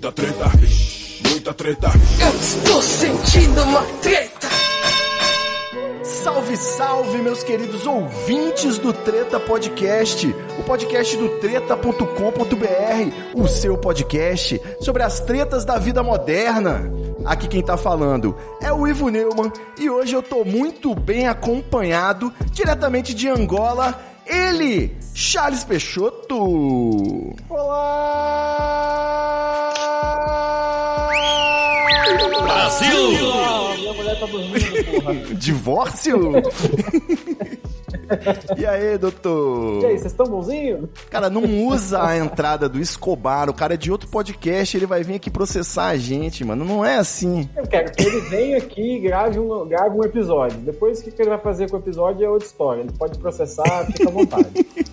muita treta, muita treta. Eu estou sentindo uma treta. Salve, salve, meus queridos ouvintes do Treta Podcast, o podcast do treta.com.br, o seu podcast sobre as tretas da vida moderna. Aqui quem tá falando é o Ivo Neumann e hoje eu tô muito bem acompanhado, diretamente de Angola, ele, Charles Peixoto. Olá! Brasil! Ah, minha mulher tá dormindo, porra. Divórcio? e aí, doutor? E aí, vocês estão bonzinhos? Cara, não usa a entrada do Escobar, o cara é de outro podcast, ele vai vir aqui processar a gente, mano. Não é assim. Eu quero que ele venha aqui e grave um, grave um episódio. Depois, o que que ele vai fazer com o episódio é outra história. Ele pode processar, fica à vontade.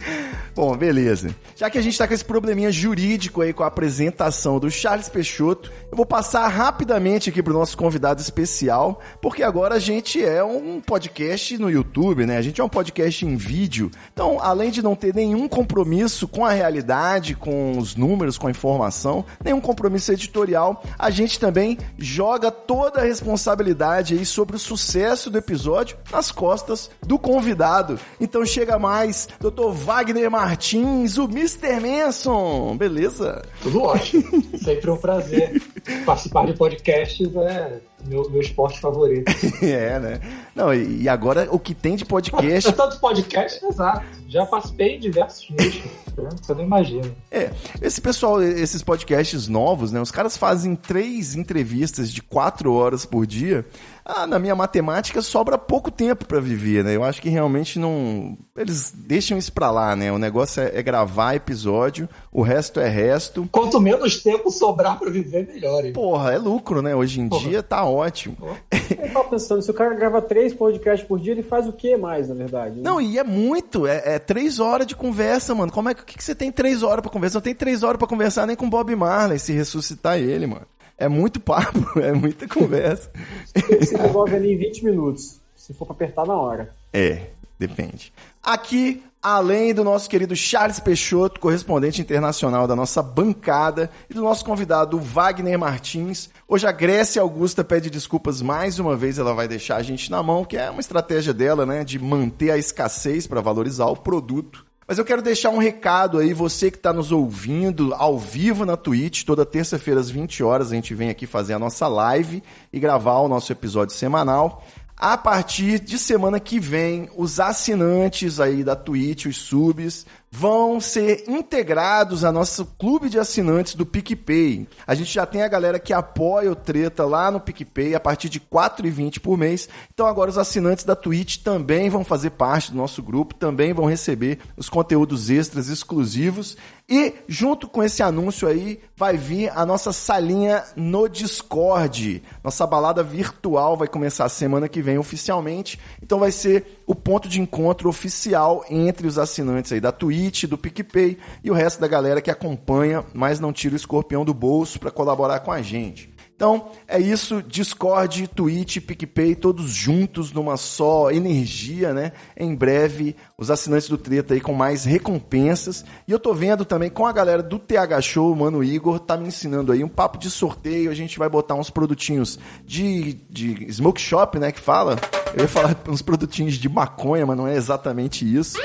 Bom, beleza. Já que a gente tá com esse probleminha jurídico aí com a apresentação do Charles Peixoto, eu vou passar rapidamente aqui pro nosso convidado especial, porque agora a gente é um podcast no YouTube, né? A gente é um podcast em vídeo. Então, além de não ter nenhum compromisso com a realidade, com os números, com a informação, nenhum compromisso editorial, a gente também joga toda a responsabilidade aí sobre o sucesso do episódio nas costas do convidado. Então chega mais, Dr. Wagner Martins, o Mr. Manson. Beleza? Tudo ótimo. Sempre um prazer. Participar de podcasts é meu, meu esporte favorito. é, né? Não, e agora o que tem de podcast Tanto podcast, exato. Já participei em diversos nichos. né? Você não imagina. É, esse pessoal, esses podcasts novos, né? Os caras fazem três entrevistas de quatro horas por dia. Ah, na minha matemática sobra pouco tempo pra viver, né? Eu acho que realmente não. Eles deixam isso pra lá, né? O negócio é, é gravar episódio, o resto é resto. Quanto menos tempo sobrar pra viver, melhor. hein? Porra, é lucro, né? Hoje em Porra. dia tá ótimo. Eu tava pensando, se o cara grava três podcasts por dia, ele faz o que mais, na verdade? né? Não, e é muito, é, é três horas de conversa, mano. Como é que, que, que você tem três horas pra conversar? Não tem três horas pra conversar nem com Bob Marley, se ressuscitar ele, mano. É muito papo, é muita conversa. Você resolve ali em 20 minutos, se for pra apertar na hora. É, depende. Aqui, além do nosso querido Charles Peixoto, correspondente internacional da nossa bancada, e do nosso convidado Wagner Martins, hoje a Grécia Augusta pede desculpas mais uma vez, ela vai deixar a gente na mão, que é uma estratégia dela, né, de manter a escassez para valorizar o produto. Mas eu quero deixar um recado aí, você que está nos ouvindo ao vivo na Twitch, toda terça-feira às 20 horas a gente vem aqui fazer a nossa live e gravar o nosso episódio semanal. A partir de semana que vem, os assinantes aí da Twitch, os subs, vão ser integrados a nosso clube de assinantes do PicPay. A gente já tem a galera que apoia o Treta lá no PicPay a partir de R$ 4,20 por mês. Então agora os assinantes da Twitch também vão fazer parte do nosso grupo, também vão receber os conteúdos extras exclusivos. E junto com esse anúncio aí, vai vir a nossa salinha no Discord. Nossa balada virtual vai começar semana que vem oficialmente. Então vai ser o ponto de encontro oficial entre os assinantes aí da Twitch, do PicPay e o resto da galera que acompanha, mas não tira o escorpião do bolso para colaborar com a gente. Então, é isso, Discord, Twitch, PicPay, todos juntos numa só energia, né? Em breve, os assinantes do Treta aí com mais recompensas. E eu tô vendo também com a galera do TH Show, Mano Igor, tá me ensinando aí um papo de sorteio. A gente vai botar uns produtinhos de, de smoke shop, né? Que fala. Eu ia falar uns produtinhos de maconha, mas não é exatamente isso.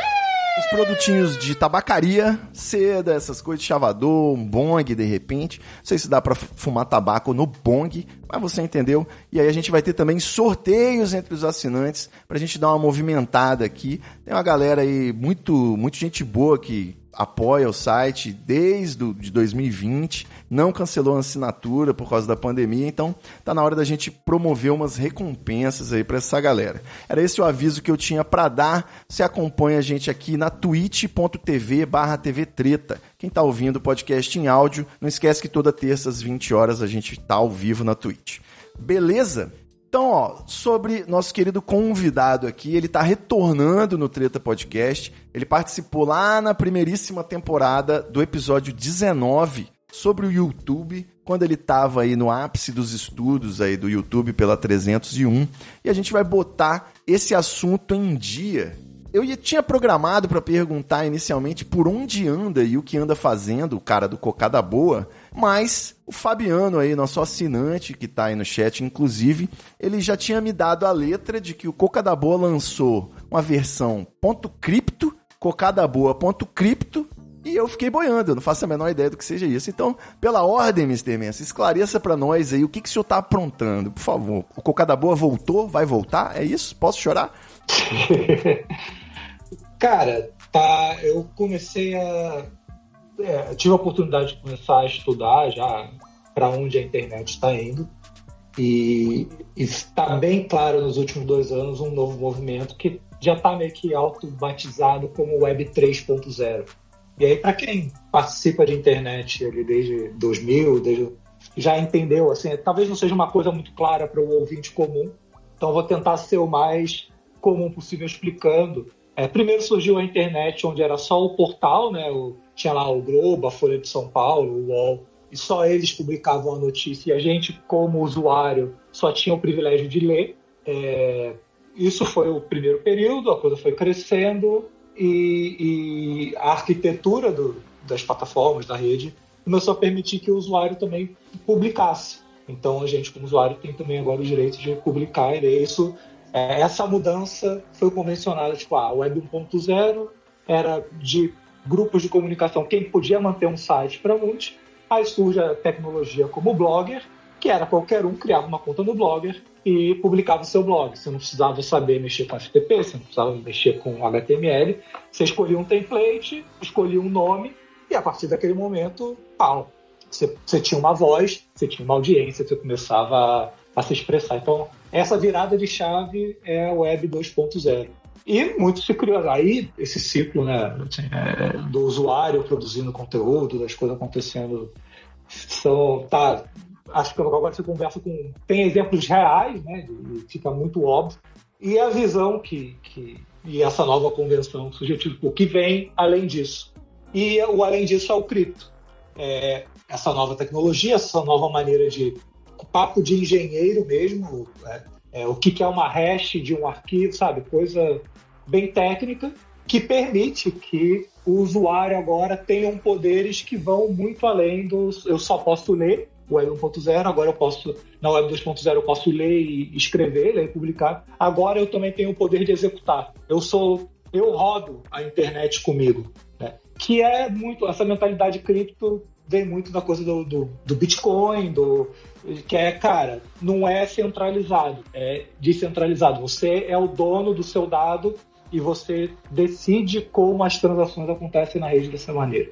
Os produtinhos de tabacaria, seda, essas coisas chavador, um bong de repente. Não sei se dá pra fumar tabaco no bong, mas você entendeu. E aí a gente vai ter também sorteios entre os assinantes pra gente dar uma movimentada aqui. Tem uma galera aí muito, muito gente boa que apoia o site desde o, de 2020, não cancelou a assinatura por causa da pandemia, então tá na hora da gente promover umas recompensas aí pra essa galera. Era esse o aviso que eu tinha pra dar. Você acompanha a gente aqui na twitch.tv barra TV Treta. Quem tá ouvindo o podcast em áudio, não esquece que toda terça às 20 horas a gente tá ao vivo na Twitch. Beleza? Então, ó, sobre nosso querido convidado aqui, ele tá retornando no Treta Podcast. Ele participou lá na primeiríssima temporada do episódio 19 sobre o YouTube, quando ele tava aí no ápice dos estudos aí do YouTube pela 301. E a gente vai botar esse assunto em dia eu tinha programado pra perguntar inicialmente por onde anda e o que anda fazendo o cara do Cocada Boa, mas o Fabiano aí, nosso assinante, que tá aí no chat, inclusive, ele já tinha me dado a letra de que o Cocada Boa lançou uma versão ponto .cripto, cocadaboa.cripto, e eu fiquei boiando, eu não faço a menor ideia do que seja isso. Então, pela ordem, Mr. Mensa, esclareça pra nós aí o que, que o senhor tá aprontando, por favor. O Cocada Boa voltou? Vai voltar? É isso? Posso chorar? Cara, tá. Eu comecei a. é, tive a oportunidade de começar a estudar já para onde a internet está indo. E está bem claro nos últimos dois anos um novo movimento que já está meio que auto-batizado como Web 3.0. E aí, para quem participa de internet ali desde 2000, desde, já entendeu, assim, talvez não seja uma coisa muito clara para o ouvinte comum, então vou tentar ser o mais comum possível explicando. É, primeiro surgiu a internet, onde era só o portal, né? O, tinha lá o Globo, a Folha de São Paulo, o UOL, e só eles publicavam a notícia. E a gente, como usuário, só tinha o privilégio de ler. É, isso foi o primeiro período, a coisa foi crescendo e, e a arquitetura do, das plataformas, da rede, começou a permitir que o usuário também publicasse. Então a gente, como usuário, tem também agora o direito de publicar, e isso, é, essa mudança foi convencionada, tipo, a Web 1.0 era de grupos de comunicação, quem podia manter um site para muitos, aí surge a tecnologia como o Blogger, que era qualquer um criava uma conta no Blogger e publicava o seu blog. Você não precisava saber mexer com FTP, você não precisava mexer com HTML, você escolhia um template, escolhia um nome, e a partir daquele momento, pau, você, você tinha uma voz, você tinha uma audiência, você começava a, a se expressar. Então, essa virada de chave é a Web 2.0. E muito se criou. Aí, esse ciclo né, do usuário produzindo conteúdo, das coisas acontecendo, são, tá, acho que agora você conversa com. Tem exemplos reais, né? Fica muito óbvio. E a visão que, que e essa nova convenção tipo, o que vem além disso. E o além disso é o cripto. É, essa nova tecnologia, essa nova maneira de papo de engenheiro mesmo, é, é, o que, que é uma hash de um arquivo, sabe? Coisa bem técnica que permite que o usuário agora tenha poderes que vão muito além dos. Eu só posso ler o Web 1.0, agora eu posso, na Web 2.0 eu posso ler e escrever, ler e publicar. Agora eu também tenho o poder de executar. Eu sou, eu rodo a internet comigo, né? Que é muito essa mentalidade cripto vem muito da coisa do, do, do Bitcoin, do que é, cara, não é centralizado, é descentralizado. Você é o dono do seu dado e você decide como as transações acontecem na rede dessa maneira.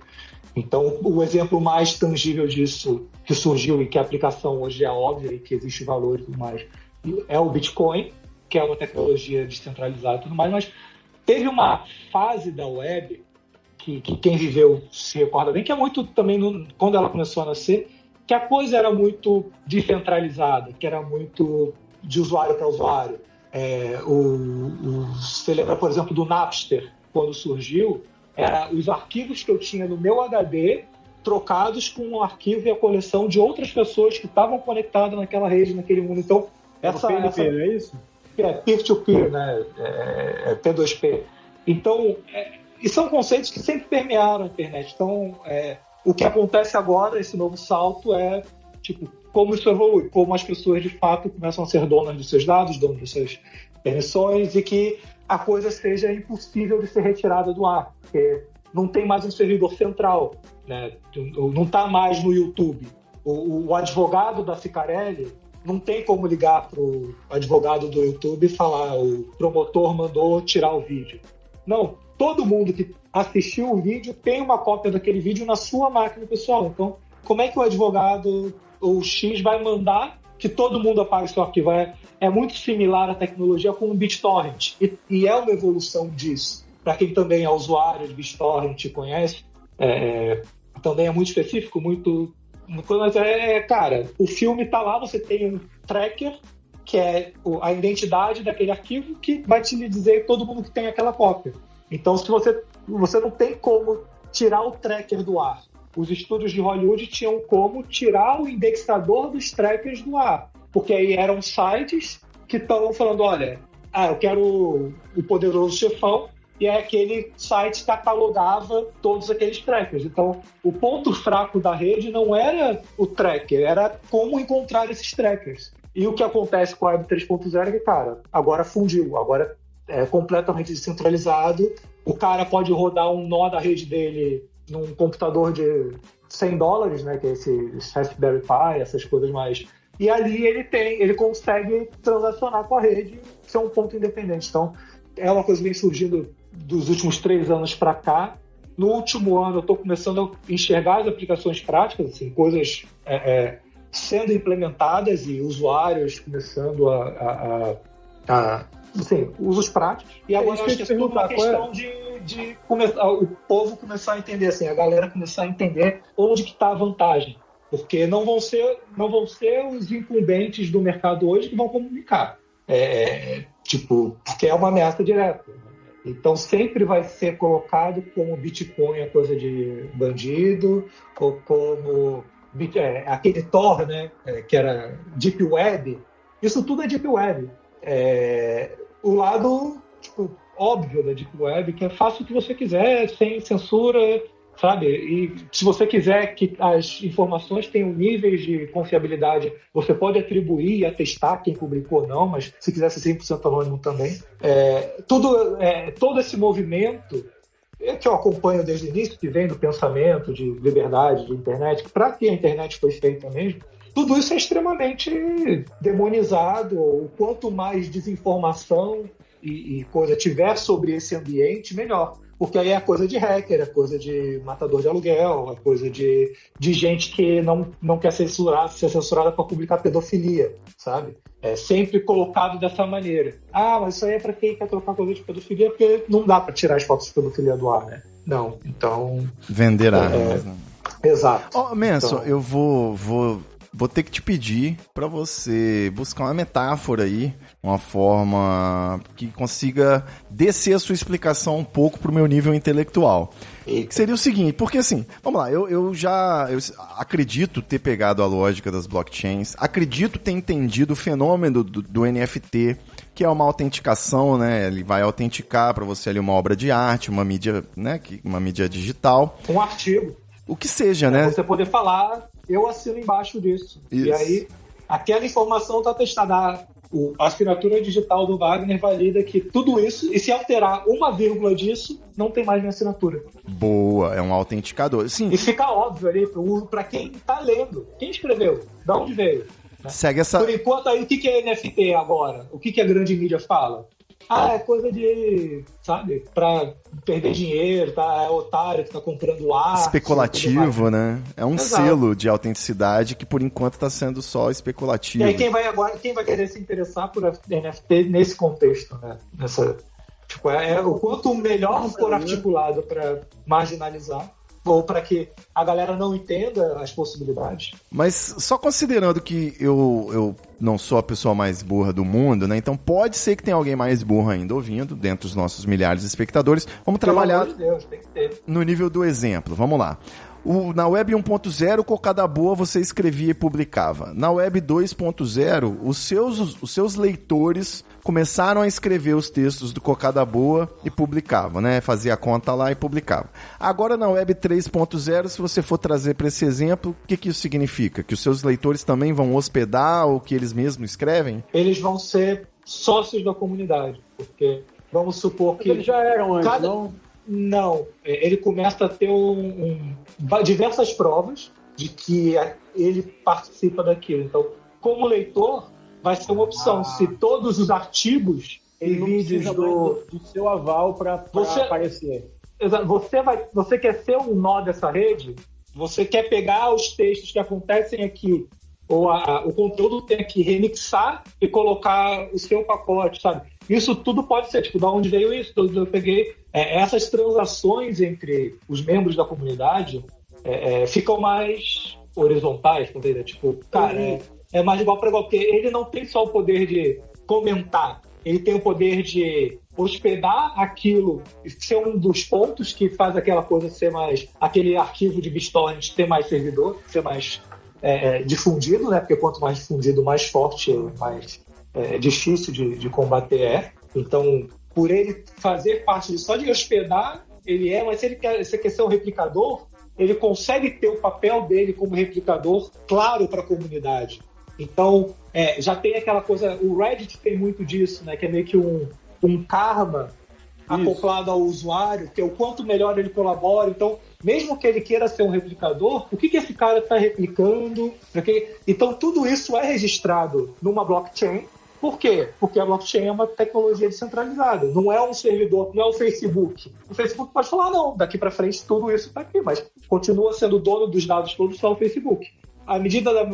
Então, o exemplo mais tangível disso que surgiu e que a aplicação hoje é óbvia e que existe valor e tudo mais é o Bitcoin, que é uma tecnologia descentralizada e tudo mais, mas teve uma fase da web que, que quem viveu se recorda bem, que é muito também no, quando ela começou a nascer, que a coisa era muito descentralizada, que era muito de usuário para usuário. É, o, o, você lembra, por exemplo, do Napster, quando surgiu, era os arquivos que eu tinha no meu HD trocados com o arquivo e a coleção de outras pessoas que estavam conectadas naquela rede, naquele mundo. Então, essa, PNP, essa é isso? é peer-to-peer, né? É, é P2P. Então, é, e são conceitos que sempre permearam a internet. Então, é, o que acontece agora, esse novo salto, é tipo como isso evolui, como as pessoas de fato começam a ser donas dos seus dados, donas das suas permissões e que a coisa seja impossível de ser retirada do ar, porque não tem mais um servidor central, né? não está mais no YouTube. O, o, advogado da Cicarelli não tem como ligar para o advogado do YouTube e falar o promotor mandou tirar o vídeo. Não, todo mundo que assistiu o vídeo tem uma cópia daquele vídeo na sua máquina pessoal. Então, como é que o advogado ou X vai mandar que todo mundo apague seu arquivo? É, é muito similar à tecnologia com o BitTorrent e, e é uma evolução disso. Para quem também é usuário de BitTorrent e conhece, é, também é muito específico, muito. Mas é, cara, o filme tá lá, você tem um tracker que é a identidade daquele arquivo que vai te dizer todo mundo que tem aquela cópia. Então, se você, você não tem como tirar o tracker do ar. Os estúdios de Hollywood tinham como tirar o indexador dos trackers do ar, porque aí eram sites que estavam falando, olha, ah, eu quero o poderoso chefão, e é aquele site catalogava todos aqueles trackers. Então, o ponto fraco da rede não era o tracker, era como encontrar esses trackers. E o que acontece com a Web 3.0 é que, cara, agora fundiu, agora é completamente descentralizado. O cara pode rodar um nó da rede dele num computador de 100 dólares, né, que é esse Raspberry Pi, essas coisas mais. E ali ele tem, ele consegue transacionar com a rede, ser um ponto independente. Então, é uma coisa que vem surgindo dos últimos três anos para cá. No último ano, eu estou começando a enxergar as aplicações práticas, assim, coisas é, é, sendo implementadas e usuários começando a, a, a, a assim, usos práticos. E agora que acho que é tudo uma é? questão de, de começar, o povo começar a entender, assim, a galera começar a entender onde que está a vantagem. Porque não vão ser, não vão ser os incumbentes do mercado hoje que vão comunicar. É, tipo, porque é uma ameaça direta. Então sempre vai ser colocado como Bitcoin é coisa de bandido, ou como é, aquele Tor, né, é, que era Deep Web. Isso tudo é Deep Web. É, o lado tipo, óbvio da Deep Web, que é faça o que você quiser, sem censura, sabe? E se você quiser que as informações tenham níveis de confiabilidade, você pode atribuir e atestar quem publicou ou não, mas se quiser ser 100% anônimo também. É, tudo, é, todo esse movimento é que eu acompanho desde o início, que vem do pensamento de liberdade, de internet, para que a internet foi feita mesmo, tudo isso é extremamente demonizado. O quanto mais desinformação e, e coisa tiver sobre esse ambiente, melhor. Porque aí é coisa de hacker, é coisa de matador de aluguel, é coisa de, de gente que não, não quer censurar, ser censurada para publicar pedofilia, sabe? É sempre colocado dessa maneira. Ah, mas isso aí é para quem quer trocar coisa de pedofilia, porque não dá para tirar as fotos de pedofilia do ar, né? Não, então. Vender É, né? Exato. Ó, Manson, Então- eu vou, vou, vou ter que te pedir pra você buscar uma metáfora aí, uma forma que consiga descer a sua explicação um pouco pro meu nível intelectual. Que seria o seguinte, porque assim, vamos lá, eu, eu já eu acredito ter pegado a lógica das blockchains, acredito ter entendido o fenômeno do, do NFT, que é uma autenticação, né? Ele vai autenticar para você ali uma obra de arte, uma mídia, né? Uma mídia digital, Um artigo. o que seja, né? Você poder falar, eu assino embaixo disso. E Isso. aí, aquela informação está testada. A, assinatura digital do Wagner valida que tudo isso, e se alterar uma vírgula disso, não tem mais minha assinatura. Boa, é um autenticador. Sim, E fica óbvio ali para quem está lendo. Quem escreveu? Da onde veio? segue essa. Por enquanto, aí, o que, que é NFT agora? O que, que a grande mídia fala? Ah, é coisa de, sabe, pra perder dinheiro, tá? É otário que tá comprando arte. Especulativo, né? É um Exato. selo de autenticidade que por enquanto tá sendo só E especulativo. aí quem vai agora, quem vai querer se interessar por NFT nesse contexto, né? Nessa, tipo, é, é o quanto melhor for articulado para marginalizar ou para que a galera não entenda as possibilidades. Mas só considerando que eu, eu não sou a pessoa mais burra do mundo, né? Então pode ser que tenha alguém mais burro ainda ouvindo, dentro dos nossos milhares de espectadores. Vamos trabalhar Pelo amor de Deus, no nível do exemplo. Vamos lá. O- na Web 1.0, cocada boa você escrevia e publicava. Na Web 2.0, os seus, os seus leitores começaram a escrever os textos do cocada boa e publicavam, né? Fazia a conta lá e publicava. Agora na Web 3.0, se você for trazer para esse exemplo, o que, que isso significa? Que os seus leitores também vão hospedar o que eles mesmos escrevem? Eles vão ser sócios da comunidade, porque vamos supor Mas que eles já eram antes, Cada- não? Não, É, ele começa a ter um, um- diversas provas de que ele participa daquilo. Então, como leitor, vai ser uma opção. Se todos os artigos e vídeos do, do, seu aval para Você- aparecer. Você, vai, você quer ser um nó dessa rede? Você quer pegar os textos que acontecem aqui, ou a- o conteúdo tem que remixar e colocar o seu pacote, sabe? Isso tudo pode ser, tipo, da onde veio isso? Eu peguei é, essas transações entre os membros da comunidade é, é, ficam mais horizontais, tá vendo? Tipo, cara, é, é mais igual para igual, porque ele não tem só o poder de comentar, ele tem o poder de hospedar aquilo, ser um dos pontos que faz aquela coisa ser mais. aquele arquivo de BitTorrent ter mais servidor, ser mais é, é, difundido, né? Porque quanto mais difundido, mais forte, mais é, difícil de, de combater é. Então, por ele fazer parte só de hospedar, ele é, mas se ele quer, se quer ser um replicador, ele consegue ter o papel dele como replicador claro para a comunidade. Então, é, já tem aquela coisa, o Reddit tem muito disso, né? Que é meio que um, um karma acoplado ao usuário, que é o quanto melhor ele colabora. Então, mesmo que ele queira ser um replicador, o que, que esse cara está replicando? Porque... Então, tudo isso é registrado numa blockchain. Por quê? Porque a blockchain é uma tecnologia descentralizada. Não é um servidor, não é o Facebook. O Facebook pode falar, não, daqui para frente tudo isso está aqui, mas continua sendo dono dos dados todos só o Facebook. À medida da,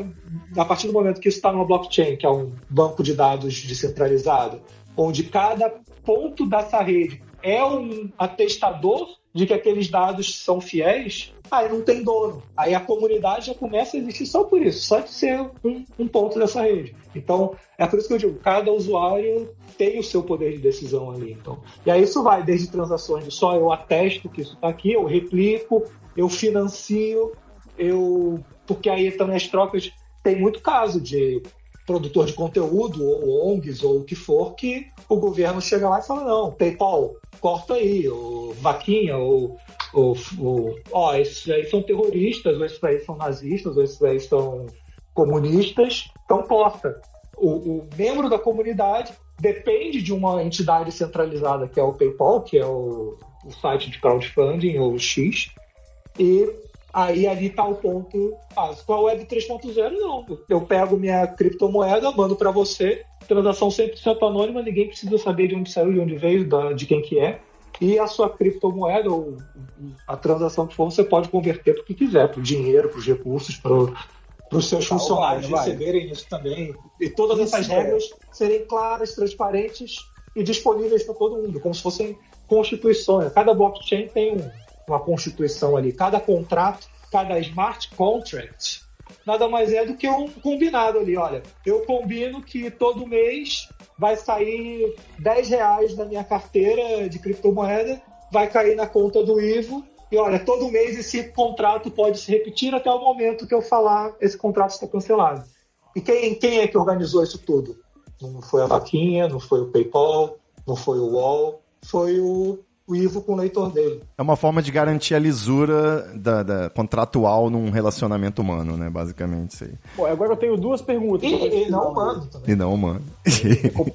a partir do momento que isso está numa blockchain, que é um banco de dados descentralizado, onde cada ponto dessa rede é um atestador de que aqueles dados são fiéis, aí não tem dono. Aí a comunidade já começa a existir só por isso, só de ser um, um, ponto dessa rede. Então, é por isso que eu digo, cada usuário tem o seu poder de decisão ali. Então. E aí isso vai desde transações de só eu atesto que isso está aqui, eu replico, eu financio, eu. Porque aí também as trocas tem muito caso de produtor de conteúdo, ou ONGs, ou o que for, que o governo chega lá e fala, não, PayPal, corta aí, ou vaquinha, ou, ou, ou ó, esses aí são terroristas, ou esses aí são nazistas, ou esses aí são comunistas, então corta. O, o membro da comunidade depende de uma entidade centralizada, que é o PayPal, que é o, o site de crowdfunding, ou o X, e Aí ali tá o ponto básico. A Web 3.0 não. Eu pego minha criptomoeda, mando para você, transação 100% anônima, ninguém precisa saber de onde saiu, de onde veio, de quem que é. E a sua criptomoeda, ou a transação que for, você pode converter para o que quiser, para o dinheiro, para os recursos, para os seus tá, funcionários vai, vai. receberem isso também. E todas isso essas é. regras serem claras, transparentes e disponíveis para todo mundo, como se fossem constituições. Cada blockchain tem um uma constituição ali. Cada contrato, cada smart contract, nada mais é do que um combinado ali. Olha, eu combino que todo mês vai sair 10 reais da minha carteira de criptomoeda, vai cair na conta do Ivo. E olha, todo mês esse contrato pode se repetir até o momento que eu falar esse contrato está cancelado. E quem, quem é que organizou isso tudo? Não foi a Vaquinha, não foi o PayPal, não foi o UOL, foi o o Ivo com o leitor dele. É uma forma de garantir a lisura da, da contratual num relacionamento humano, né? Basicamente isso aí. Bom, agora eu tenho duas perguntas. E, e não humano também. E não humano.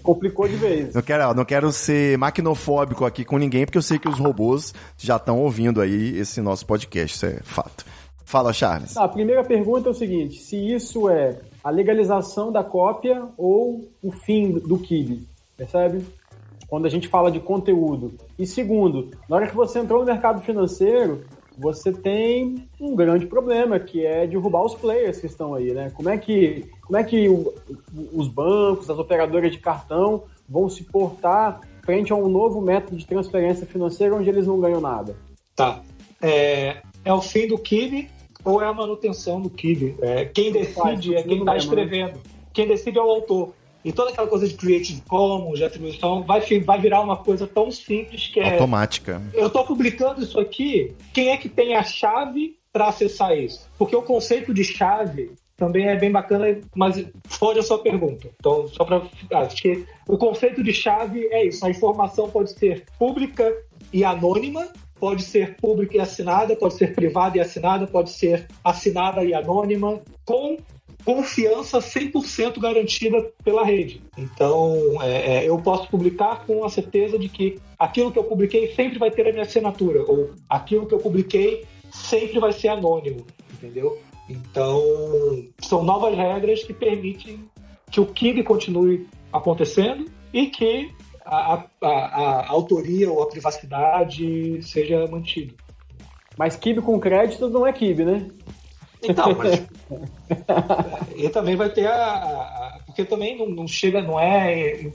Complicou de vez. Não quero, não quero ser maquinofóbico aqui com ninguém, porque eu sei que os robôs já estão ouvindo aí esse nosso podcast, isso é fato. Fala, Charles. a primeira pergunta é o seguinte: se isso é a legalização da cópia ou o fim do Kibe, percebe? Quando a gente fala de conteúdo. E segundo, na hora que você entrou no mercado financeiro, você tem um grande problema, que é derrubar os players que estão aí, né? Como é que, como é que o, os bancos, as operadoras de cartão vão se portar frente a um novo método de transferência financeira onde eles não ganham nada? Tá. É, é o fim do Kiwi ou é a manutenção do Kiwi? É, quem decide é quem está né? escrevendo. Quem decide é o autor. E toda aquela coisa de Creative Commons, de atribuição, vai, vai virar uma coisa tão simples que é. Automática. Eu estou publicando isso aqui, quem é que tem a chave para acessar isso? Porque o conceito de chave também é bem bacana, mas foge a sua pergunta. Então, só para. Acho que o conceito de chave é isso: a informação pode ser pública e anônima, pode ser pública e assinada, pode ser privada e assinada, pode ser assinada e anônima, com confiança 100% garantida pela rede. Então, é, é, eu posso publicar com a certeza de que aquilo que eu publiquei sempre vai ter a minha assinatura, ou aquilo que eu publiquei sempre vai ser anônimo, entendeu? Então, são novas regras que permitem que o KIB continue acontecendo e que a, a, a, autoria ou a privacidade seja mantida. Mas KIB com crédito não é KIB, né? Então, mas. e também vai ter a. a porque também não, não, chega, não é.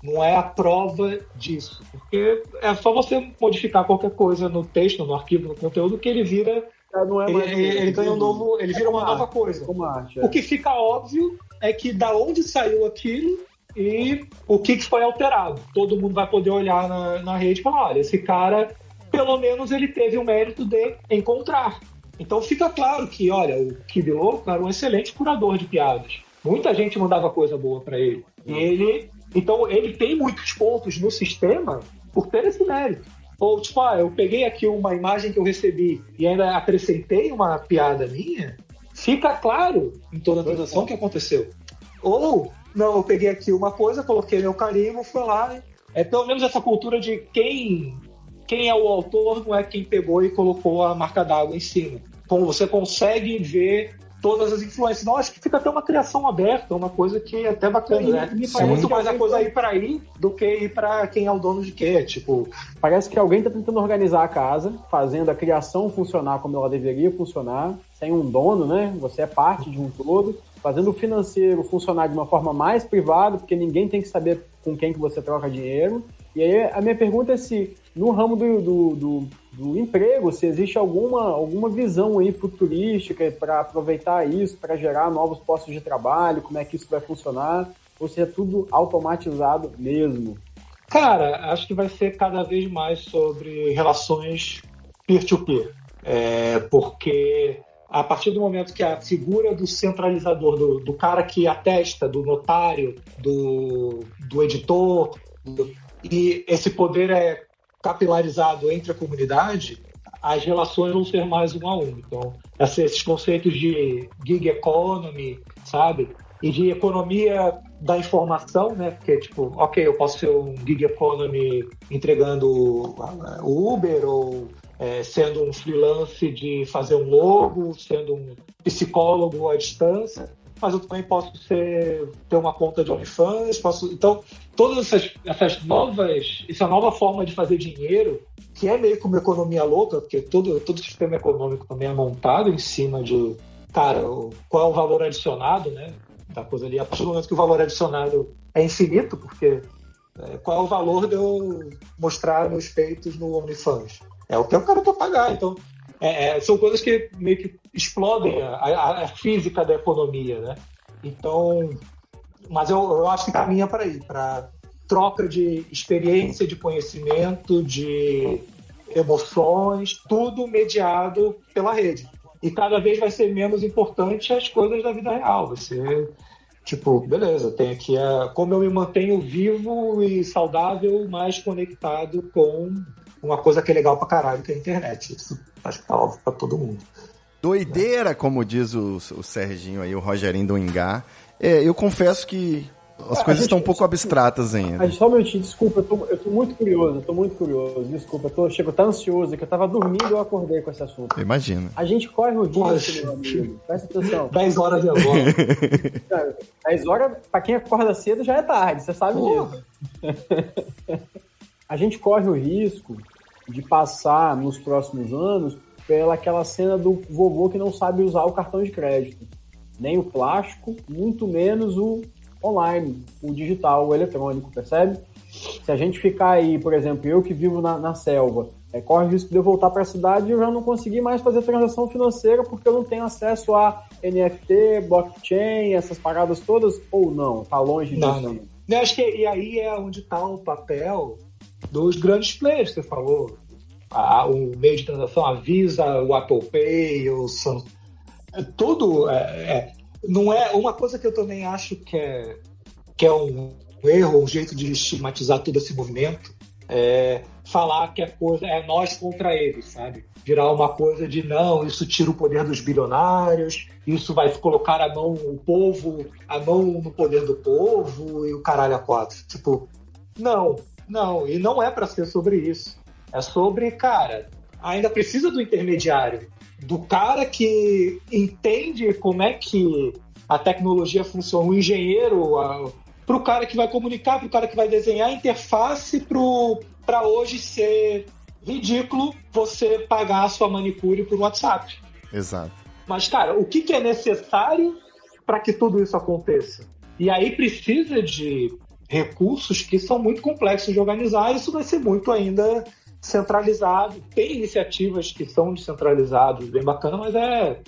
Não é a prova disso. Porque é só você modificar qualquer coisa no texto, no arquivo, no conteúdo, que ele vira. Não é mais ele, ele ganha um novo. Ele vira uma nova coisa. Arte, é. O que fica óbvio é que da onde saiu aquilo e o que foi alterado. Todo mundo vai poder olhar na, na rede e falar: olha, esse cara, pelo menos ele teve o mérito de encontrar. Então fica claro que, olha, o Kid Louco era um excelente curador de piadas. Muita gente mandava coisa boa para ele. E ele Então ele tem muitos pontos no sistema por ter esse mérito. Ou, tipo, ah, eu peguei aqui uma imagem que eu recebi e ainda acrescentei uma piada minha, fica claro em toda a transação que aconteceu. Ou, não, eu peguei aqui uma coisa, coloquei meu carimbo, fui lá. É pelo menos essa cultura de quem, quem é o autor não é quem pegou e colocou a marca d'água em cima. Como você consegue ver todas as influências. Não, acho que fica até uma criação aberta, uma coisa que é até bacana, né? É muito mais a coisa ir para aí do que ir para quem é o dono de quê, tipo... Parece que alguém está tentando organizar a casa, fazendo a criação funcionar como ela deveria funcionar, sem um dono, né? Você é parte de um todo, fazendo o financeiro funcionar de uma forma mais privada, porque ninguém tem que saber com quem que você troca dinheiro. E aí a minha pergunta é se no ramo do, do, do, do emprego, se existe alguma, alguma visão aí futurística para aproveitar isso, para gerar novos postos de trabalho, como é que isso vai funcionar, ou se é tudo automatizado mesmo? Cara, acho que vai ser cada vez mais sobre relações peer-to-peer. É, porque a partir do momento que a figura do centralizador, do, do cara que atesta, do notário, do, do editor, do, e esse poder é capilarizado entre a comunidade, as relações vão ser mais um a um. Então, esses conceitos de gig economy, sabe? E de economia da informação, né? Porque, tipo, ok, eu posso ser um gig economy entregando o Uber ou é, sendo um freelance de fazer um logo, sendo um psicólogo à distância mas eu também posso ser, ter uma conta de OnlyFans, posso. Então, todas essas, essas novas. Essa nova forma de fazer dinheiro, que é meio que uma economia louca, porque todo, todo sistema econômico também é montado em cima de. Cara, qual é o valor adicionado, né? Da coisa ali. A partir do momento que o valor adicionado é infinito, porque é, qual é o valor de eu mostrar meus peitos no OnlyFans? É o que eu quero pagar. Então, é, é, são coisas que meio que explodem a, a, a, física da economia, né? Então, mas eu, eu acho que caminha para aí, para troca de experiência, de conhecimento, de emoções, tudo mediado pela rede. E cada vez vai ser menos importante as coisas da vida real. Você, tipo, beleza, tem aqui a, como eu me mantenho vivo e saudável, mais conectado com uma coisa que é legal pra caralho, que é a internet. Isso acho que tá óbvio pra todo mundo. Doideira, como diz o, o Serginho aí, o Rogerinho do Ingá. É, eu confesso que as coisas gente, estão um pouco abstratas ainda. Só um minutinho, desculpa, eu tô, eu tô muito curioso, eu tô muito curioso, desculpa, eu tô, chego, tá ansioso, que eu tava dormindo e eu acordei com esse assunto. Imagina. A gente corre o risco, meu amigo, presta atenção. 10 horas de agora. 10 horas, pra quem acorda cedo já é tarde, você sabe disso. a gente corre o risco de passar nos próximos anos pela aquela cena do vovô que não sabe usar o cartão de crédito, nem o plástico, muito menos o online, o digital, o eletrônico, percebe? Se a gente ficar aí, por exemplo, eu que vivo na, na selva, é, corre o risco de eu voltar para a cidade e eu já não conseguir mais fazer transação financeira porque eu não tenho acesso a NFT, blockchain, essas paradas todas, ou não? Tá longe disso? Não, não. Eu acho que e aí é onde está o papel dos grandes players, você falou. A, o meio de transação, a Visa, o Apple Pay, o Samsung. É, tudo é, é, não é uma coisa que eu também acho que é, que é um, um erro, um jeito de estigmatizar todo esse movimento. É falar que a coisa é nós contra eles, sabe? Virar uma coisa de não, isso tira o poder dos bilionários, isso vai colocar a mão o povo, a mão no poder do povo e o caralho a quatro. Tipo, não, não, e não é para ser sobre isso. É sobre, cara, ainda precisa do intermediário, do cara que entende como é que a tecnologia funciona, o engenheiro, para o cara que vai comunicar, para o cara que vai desenhar a interface para hoje ser ridículo você pagar a sua manicure por WhatsApp. Exato. Mas, cara, o que, que é necessário para que tudo isso aconteça? E aí precisa de recursos que são muito complexos de organizar, isso vai ser muito ainda centralizado. Tem iniciativas que são descentralizadas, bem bacana, mas é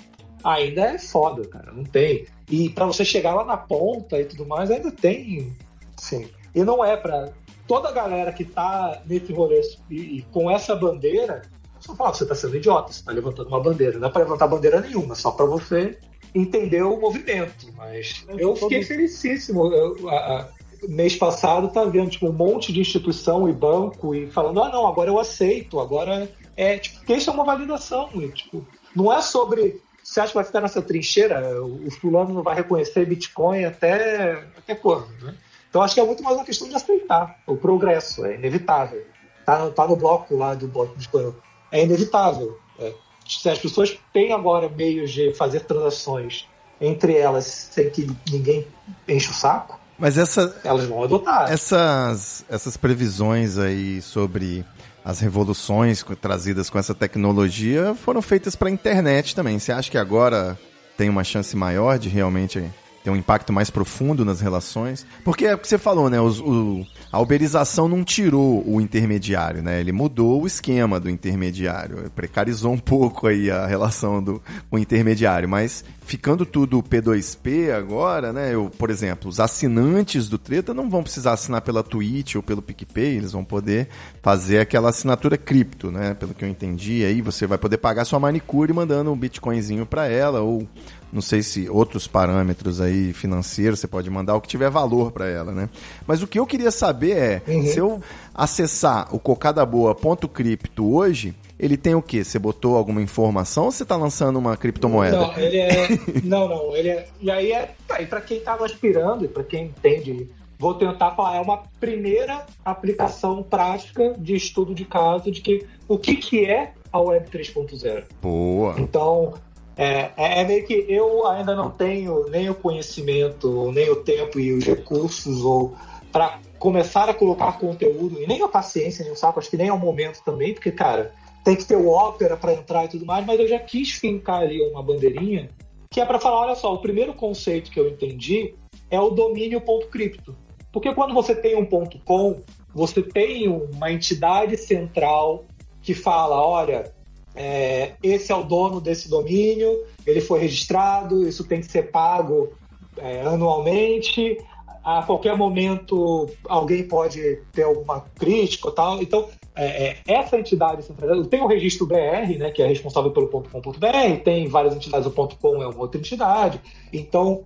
ainda é foda, cara, não tem. E para você chegar lá na ponta e tudo mais, ainda tem, sim. E não é para toda a galera que tá nesse rolê e, e com essa bandeira, só fala que você tá sendo idiota, você tá levantando uma bandeira. Não é para levantar bandeira nenhuma, só para você entender o movimento. Mas eu fiquei felicíssimo. Eu, a, mês passado tá vendo tipo, um monte de instituição e banco e falando, ah não, agora eu aceito, agora é tipo, porque isso é uma validação, e, tipo, não é sobre você acha que vai ficar nessa trincheira, o fulano não vai reconhecer Bitcoin até, até quando, né? Então acho que é muito mais uma questão de aceitar o progresso, é inevitável. Tá, tá no bloco lá do bloco de. É inevitável. É. Se as pessoas têm agora meios de fazer transações entre elas sem que ninguém enche o saco, mas essa, elas vão adotar. Essas, essas previsões aí sobre as revoluções trazidas com essa tecnologia foram feitas para a internet também. Você acha que agora tem uma chance maior de realmente ter um impacto mais profundo nas relações. Porque é o que você falou, né? O, a uberização não tirou o intermediário, né? Ele mudou o esquema do intermediário, precarizou um pouco aí a relação do o intermediário, mas ficando tudo P2P agora, né? Eu, por exemplo, os assinantes do Treta não vão precisar assinar pela Twitch ou pelo PicPay, eles vão poder fazer aquela assinatura cripto, né? Pelo que eu entendi, aí você vai poder pagar sua manicure mandando um bitcoinzinho para ela ou não sei se outros parâmetros aí financeiros você pode mandar o que tiver valor para ela, né? Mas o que eu queria saber é, uhum. se eu acessar o cocadaboa.cripto hoje, ele tem o quê? Você botou alguma informação ou você está lançando uma criptomoeda? Não, ele é. não, não. Ele é. E aí é. Tá, e para quem estava aspirando e para quem entende, vou tentar falar. É uma primeira aplicação prática de estudo de caso de que o que, que é a Web 3.0. Boa. Então, é, é, é, meio que eu ainda não tenho nem o conhecimento, nem o tempo e os recursos ou para começar a colocar conteúdo, e nem a paciência, nem o saco, acho que nem é o momento também, porque, cara, tem que ter o ópera para entrar e tudo mais, mas eu já quis fincar ali uma bandeirinha que é para falar, olha só, o primeiro conceito que eu entendi é o domínio ponto cripto. Porque quando você tem um ponto com, você tem uma entidade central que fala, olha, é, esse é o dono desse domínio, ele foi registrado, isso tem que ser pago é, anualmente. A qualquer momento alguém pode ter alguma crítica ou tal. Então, é, é essa entidade centralizada tem o registro BR, né, que é responsável pelo .com.br, tem várias entidades, o .com é uma outra entidade. Então,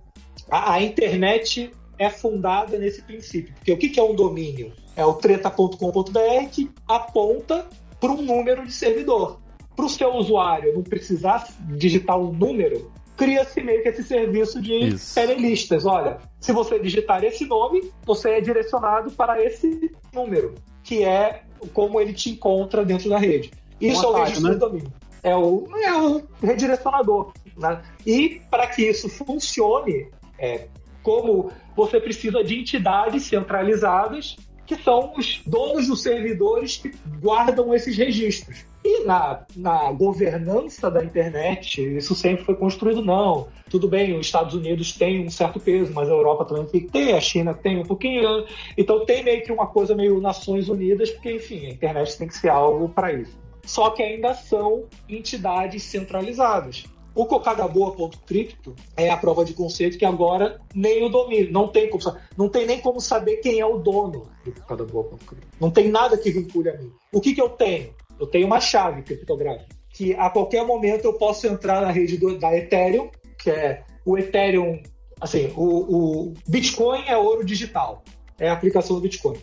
a, a internet é fundada nesse princípio. Porque o que, que é um domínio? É o treta.com.br que aponta para um número de servidor para o seu usuário não precisar digitar um número, cria-se meio que esse serviço de telelistas. Olha, se você digitar esse nome, você é direcionado para esse número, que é como ele te encontra dentro da rede. Isso um é o registro né? do domínio. É o, é o redirecionador. Né? E para que isso funcione, é, como você precisa de entidades centralizadas que são os donos dos servidores que guardam esses registros. E na, na governança da internet, isso sempre foi construído, não. Tudo bem, os Estados Unidos têm um certo peso, mas a Europa também tem a China tem um pouquinho. Então tem meio que uma coisa meio Nações Unidas, porque, enfim, a internet tem que ser algo para isso. Só que ainda são entidades centralizadas. O cocadaboa.cripto é a prova de conceito que agora nem o domínio, não tem como, não tem nem como saber quem é o dono do cocadaboa.cripto. Não tem nada que vincule a mim. O que, que eu tenho? Eu tenho uma chave criptográfica que a qualquer momento eu posso entrar na rede do, da Ethereum, que é o Ethereum, assim, o, o Bitcoin é ouro digital, é a aplicação do Bitcoin.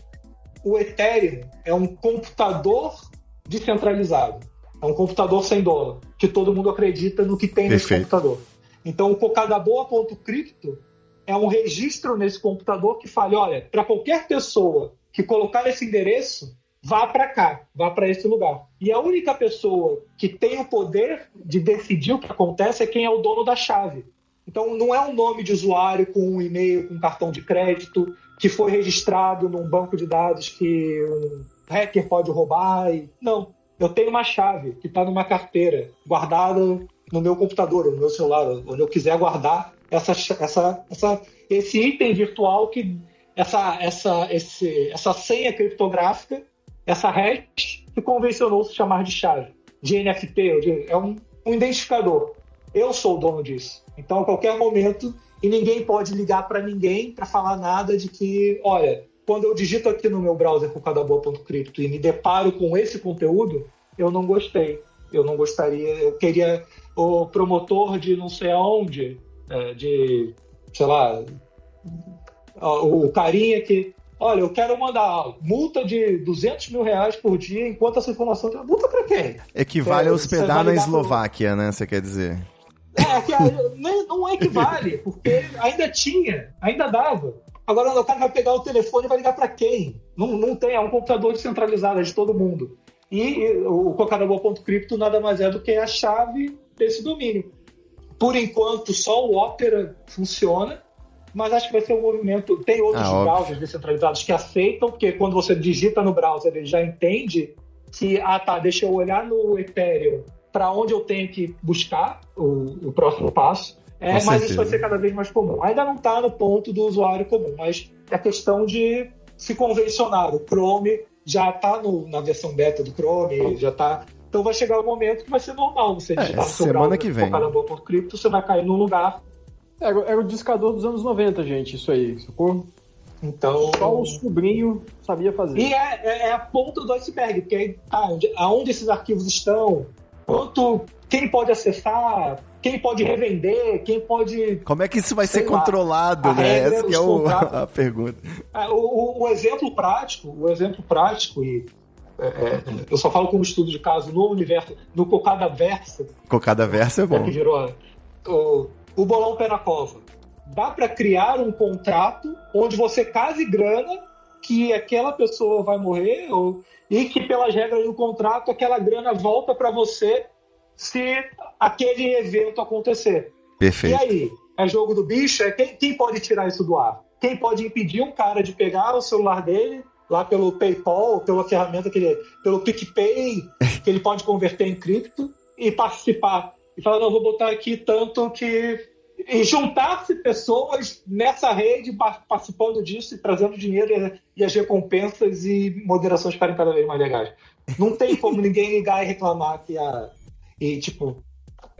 O Ethereum é um computador descentralizado, é um computador sem dono, que todo mundo acredita no que tem Perfeito. nesse computador. Então, o cocadaboa.cripto é um registro nesse computador que fala, olha, para qualquer pessoa que colocar esse endereço, vá para cá, vá para esse lugar. E a única pessoa que tem o poder de decidir o que acontece é quem é o dono da chave. Então não é um nome de usuário com um e-mail, com um cartão de crédito, que foi registrado num banco de dados que um hacker pode roubar. E... Não. Eu tenho uma chave que está numa carteira, guardada no meu computador, no meu celular, onde eu quiser guardar essa, essa, essa, esse item virtual que essa, essa, esse, essa senha criptográfica essa hash que convencionou se chamar de chave, de NFT, é um, um identificador. Eu sou o dono disso. Então, a qualquer momento, e ninguém pode ligar para ninguém para falar nada de que, olha, quando eu digito aqui no meu browser com cadaboa.cripto e me deparo com esse conteúdo, eu não gostei. Eu não gostaria, eu queria o promotor de não sei aonde, é, de, sei lá, o carinha que, olha, eu quero mandar multa de 200 mil reais por dia enquanto essa informação. Multa pra quem? Equivale a hospedar na Eslováquia, né? Você quer dizer? É, que não equivale, porque ainda tinha, ainda dava. Agora o cara vai pegar o telefone e vai ligar para quem? Não, não tem, é um computador descentralizado, é de todo mundo. E o cocadaboa.cripto nada mais é do que a chave desse domínio. Por enquanto, só o Opera funciona, mas acho que vai ser um movimento. Tem outros Ah, browsers descentralizados que aceitam, porque quando você digita no browser, ele já entende que, ah tá, deixa eu olhar no Ethereum para onde eu tenho que buscar o, o próximo passo. É, mas certeza. isso vai ser cada vez mais comum. Ainda não está no ponto do usuário comum, mas é questão de se convencionar. O Chrome já está na versão beta do Chrome, já está. Então vai chegar o momento que vai ser normal. Você É, digitar seu semana browser, que vem. focar na boa.cripto, você vai cair num lugar. Era, era o discador dos anos 90, gente, isso aí, sacou? Então. Só o sobrinho sabia fazer. E é, é- é a ponta do iceberg, porque aí tá, onde, aonde esses arquivos estão, quanto, quem pode acessar, quem pode revender, quem pode. Como é que isso vai ser lá. controlado, né? regra, Essa que é o- a pergunta. É, O, o- o exemplo prático, o exemplo prático, e é, é, eu só falo como estudo de caso no universo, no Cocada Verso, Cocada versa é é bom. que virou o, o bolão pé na cova. Dá para criar um contrato onde você case grana que aquela pessoa vai morrer ou, e que pelas regras do contrato aquela grana volta para você se aquele evento acontecer. E Perfeito. aí? É jogo do bicho? É quem, quem pode tirar isso do ar? Quem pode impedir um cara de pegar o celular dele lá pelo PayPal, pela ferramenta que ele, pelo PicPay, que ele pode converter em cripto e participar e falar não, vou botar aqui tanto que e juntar-se pessoas nessa rede par- participando disso e trazendo dinheiro e, e as recompensas e moderações ficarem cada vez mais legais. Não tem como ninguém ligar e reclamar que a e tipo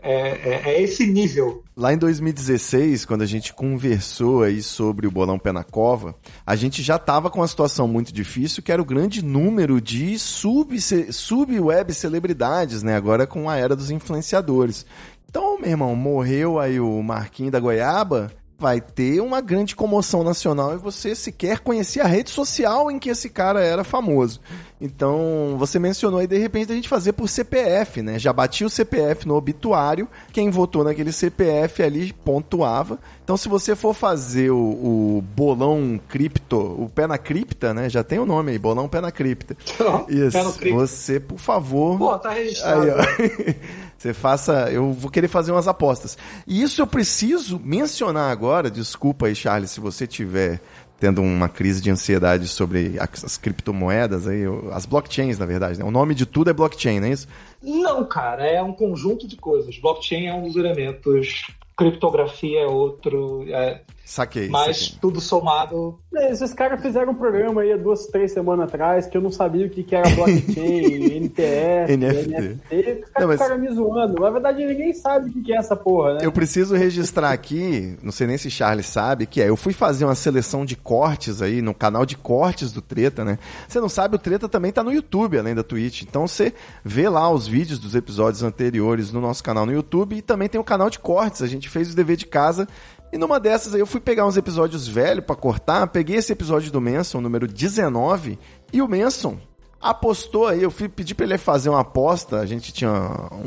é, é- é esse nível Lá em 2016, quando a gente conversou aí sobre o bolão pé na cova, a gente já estava com uma situação muito difícil, que era o grande número de sub- sub-web celebridades, né? Agora com a era dos influenciadores. Então, meu irmão, morreu aí o Marquinho da Goiaba, vai ter uma grande comoção nacional e você sequer conhecia a rede social em que esse cara era famoso. Então, você mencionou aí, de repente, a gente fazer por CPF, né? Já batia o CPF no obituário, quem votou naquele CPF ali pontuava. Então, se você for fazer o, o bolão cripto, o pé na cripta, né? Já tem o nome aí, bolão pé na cripta. Isso. Pé no cripto. Você, por favor. Pô, tá registrado. Aí, ó. Você faça. Eu vou querer fazer umas apostas. E isso eu preciso mencionar agora. Desculpa aí, Charles, se você tiver tendo uma crise de ansiedade sobre as criptomoedas, aí, as blockchains, na verdade. Né? O nome de tudo é blockchain, não é isso? Não, cara, é um conjunto de coisas. Blockchain é um dos elementos, criptografia é outro, é- Saquei. mas saquei. tudo somado. Esses caras fizeram um programa aí há duas, três semanas atrás que eu não sabia o que, que era blockchain, NTF, NFT. NFT. Os Não, caras mas- ficaram me zoando. Na verdade, ninguém sabe o que, que é essa porra, né? Eu preciso registrar aqui, não sei nem se Charles sabe, que é, eu fui fazer uma seleção de cortes aí no canal de cortes do Treta, né? Você não sabe, o Treta também tá no YouTube, além da Twitch. Então você vê lá os vídeos dos episódios anteriores no nosso canal no YouTube e também tem o canal de cortes. A gente fez o dever de casa e numa dessas aí eu fui pegar uns episódios velhos pra cortar, peguei esse episódio do Manson, número 19, e o Manson apostou aí, eu fui pedir pra ele fazer uma aposta, a gente tinha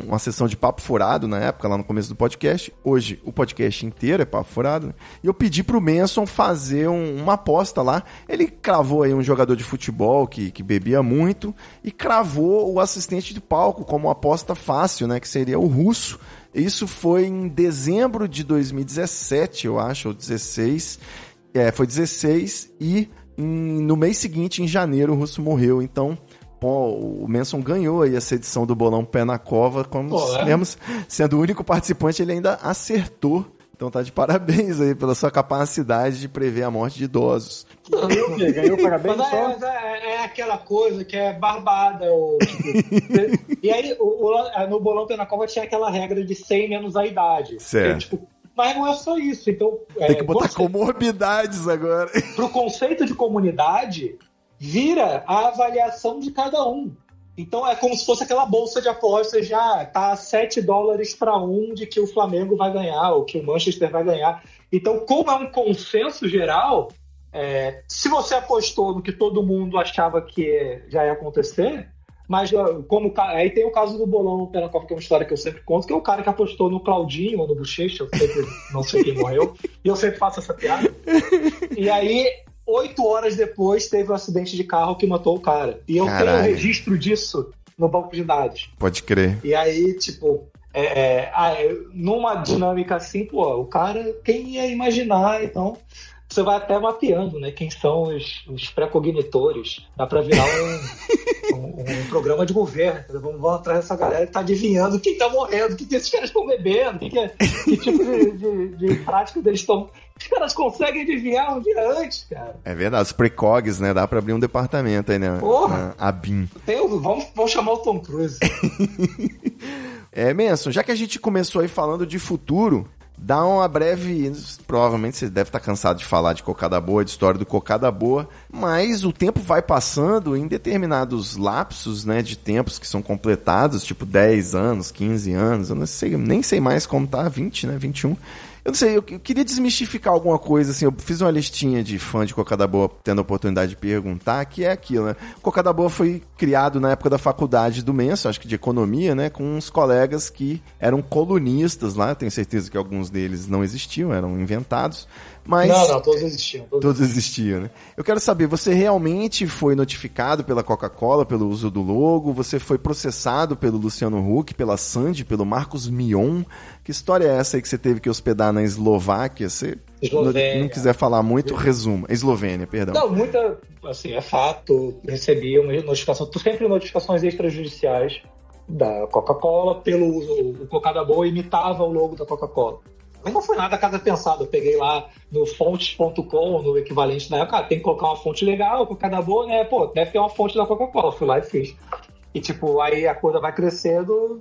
uma sessão de papo furado na época, lá no começo do podcast, hoje o podcast inteiro é papo furado, né? e eu pedi pro Manson fazer um- uma aposta lá, ele cravou aí um jogador de futebol que, que bebia muito, e cravou o assistente de palco como aposta fácil, né, que seria o russo, isso foi em dezembro de 2017, eu acho, ou 16, é, foi 16 e em- no mês seguinte, em janeiro, o Russo morreu. Então, pô, o Manson ganhou aí essa edição do Bolão Pé na Cova, como Pô, é? sendo o único participante, ele ainda acertou. Então tá de parabéns aí pela sua capacidade de prever a morte de idosos. Ganhou o quê? Ganhou parabéns Mas é, só? mas é- é aquela coisa que é barbada. Ou, tipo, e aí, o, o- no Bolão Pena Cova tinha aquela regra de 100 menos a idade. Certo. Que, tipo, mas não é só isso. Então, Tem que botar comorbidades agora. para o conceito de comunidade, vira a avaliação de cada um. Então é como se fosse aquela bolsa de apostas já tá 7 dólares para um de que o Flamengo vai ganhar ou que o Manchester vai ganhar. Então, como é um consenso geral, é, se você apostou no que todo mundo achava que já ia acontecer, mas como aí tem o caso do bolão pela Copa, que é uma história que eu sempre conto, que é o cara que apostou no Claudinho ou no Bochecha, eu sempre não sei quem morreu, e eu sempre faço essa piada. E aí, oito horas depois, teve um acidente de carro que matou o cara. E eu Caralho. tenho registro disso no banco de dados. Pode crer. E aí, tipo, é, é, ah, numa dinâmica assim, pô, o cara, quem ia imaginar? Então, você vai até mapeando, né? Quem são os, os pré-cognitores. Dá pra virar um, um, um programa de governo. Vamos, vamos atrás dessa galera que tá adivinhando quem tá morrendo, o que, que esses caras estão bebendo, que, que, é, que tipo de, de, de prática eles estão. Os caras conseguem adivinhar um dia antes, cara. É verdade, os precogs, né? Dá pra abrir um departamento aí, né? Porra! A BIM. Tem, vamos, vamos chamar o Tom Cruise. é, Manson, já que a gente começou aí falando de futuro, dá uma breve. Provavelmente você deve estar cansado de falar de cocada boa, de história do cocada boa, mas o tempo vai passando em determinados lapsos, né, de tempos que são completados, tipo 10 anos, 15 anos, eu não sei, nem sei mais como tá, 20, né, 21. Eu não sei, eu queria desmistificar alguma coisa, assim, eu fiz uma listinha de fã de Cocada Boa tendo a oportunidade de perguntar, que é aquilo, né? Cocada Boa foi criado na época da faculdade do Menso, acho que de economia, né? Com uns colegas que eram colunistas lá, tenho certeza que alguns deles não existiam, eram inventados. Mas não, não, todos existiam. Todos, todos existiam, né? Eu quero saber, você realmente foi notificado pela Coca-Cola pelo uso do logo? Você foi processado pelo Luciano Huck, pela Sandy, pelo Marcos Mion? Que história é essa aí que você teve que hospedar na Eslováquia? Você Eslovênia. não quiser falar muito, resuma. Eslovênia, perdão. Não, muita, assim, é fato. Recebi uma notificação, sempre notificações extrajudiciais da Coca-Cola pelo uso. O Cocada Boa imitava o logo da Coca-Cola. Mas não foi nada casa pensada. Eu peguei lá no fontes.com, no equivalente na época, ah, tem que colocar uma fonte legal, Cocada Boa, né? Pô, deve ter uma fonte da Coca-Cola. Fui lá e fiz. E, tipo, aí a coisa vai crescendo,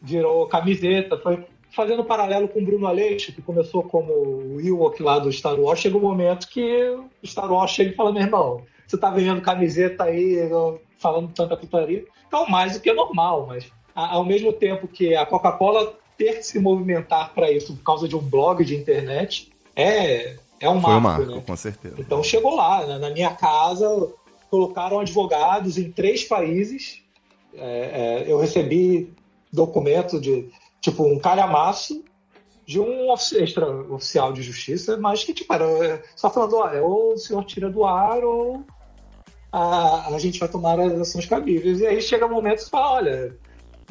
virou camiseta, foi fazendo paralelo com o Bruno Aleixo, que começou como o Ewok lá do Star Wars, chega um momento que o Star Wars chega e fala, meu irmão, você tá vendendo camiseta aí, falando tanta putaria. Então, mais do que normal, mas ao mesmo tempo que a Coca-Cola ter que se movimentar para isso por causa de um blog de internet é, é um Foi marco, um marco né? com certeza. Então chegou lá, né? na minha casa, colocaram advogados em três países. É, é, eu recebi documento de tipo um calhamaço de um extra-oficial de justiça, mas que tipo, era só falando, olha, ou o senhor tira do ar ou a, a gente vai tomar as ações cabíveis. E aí chega um momento que você fala, olha,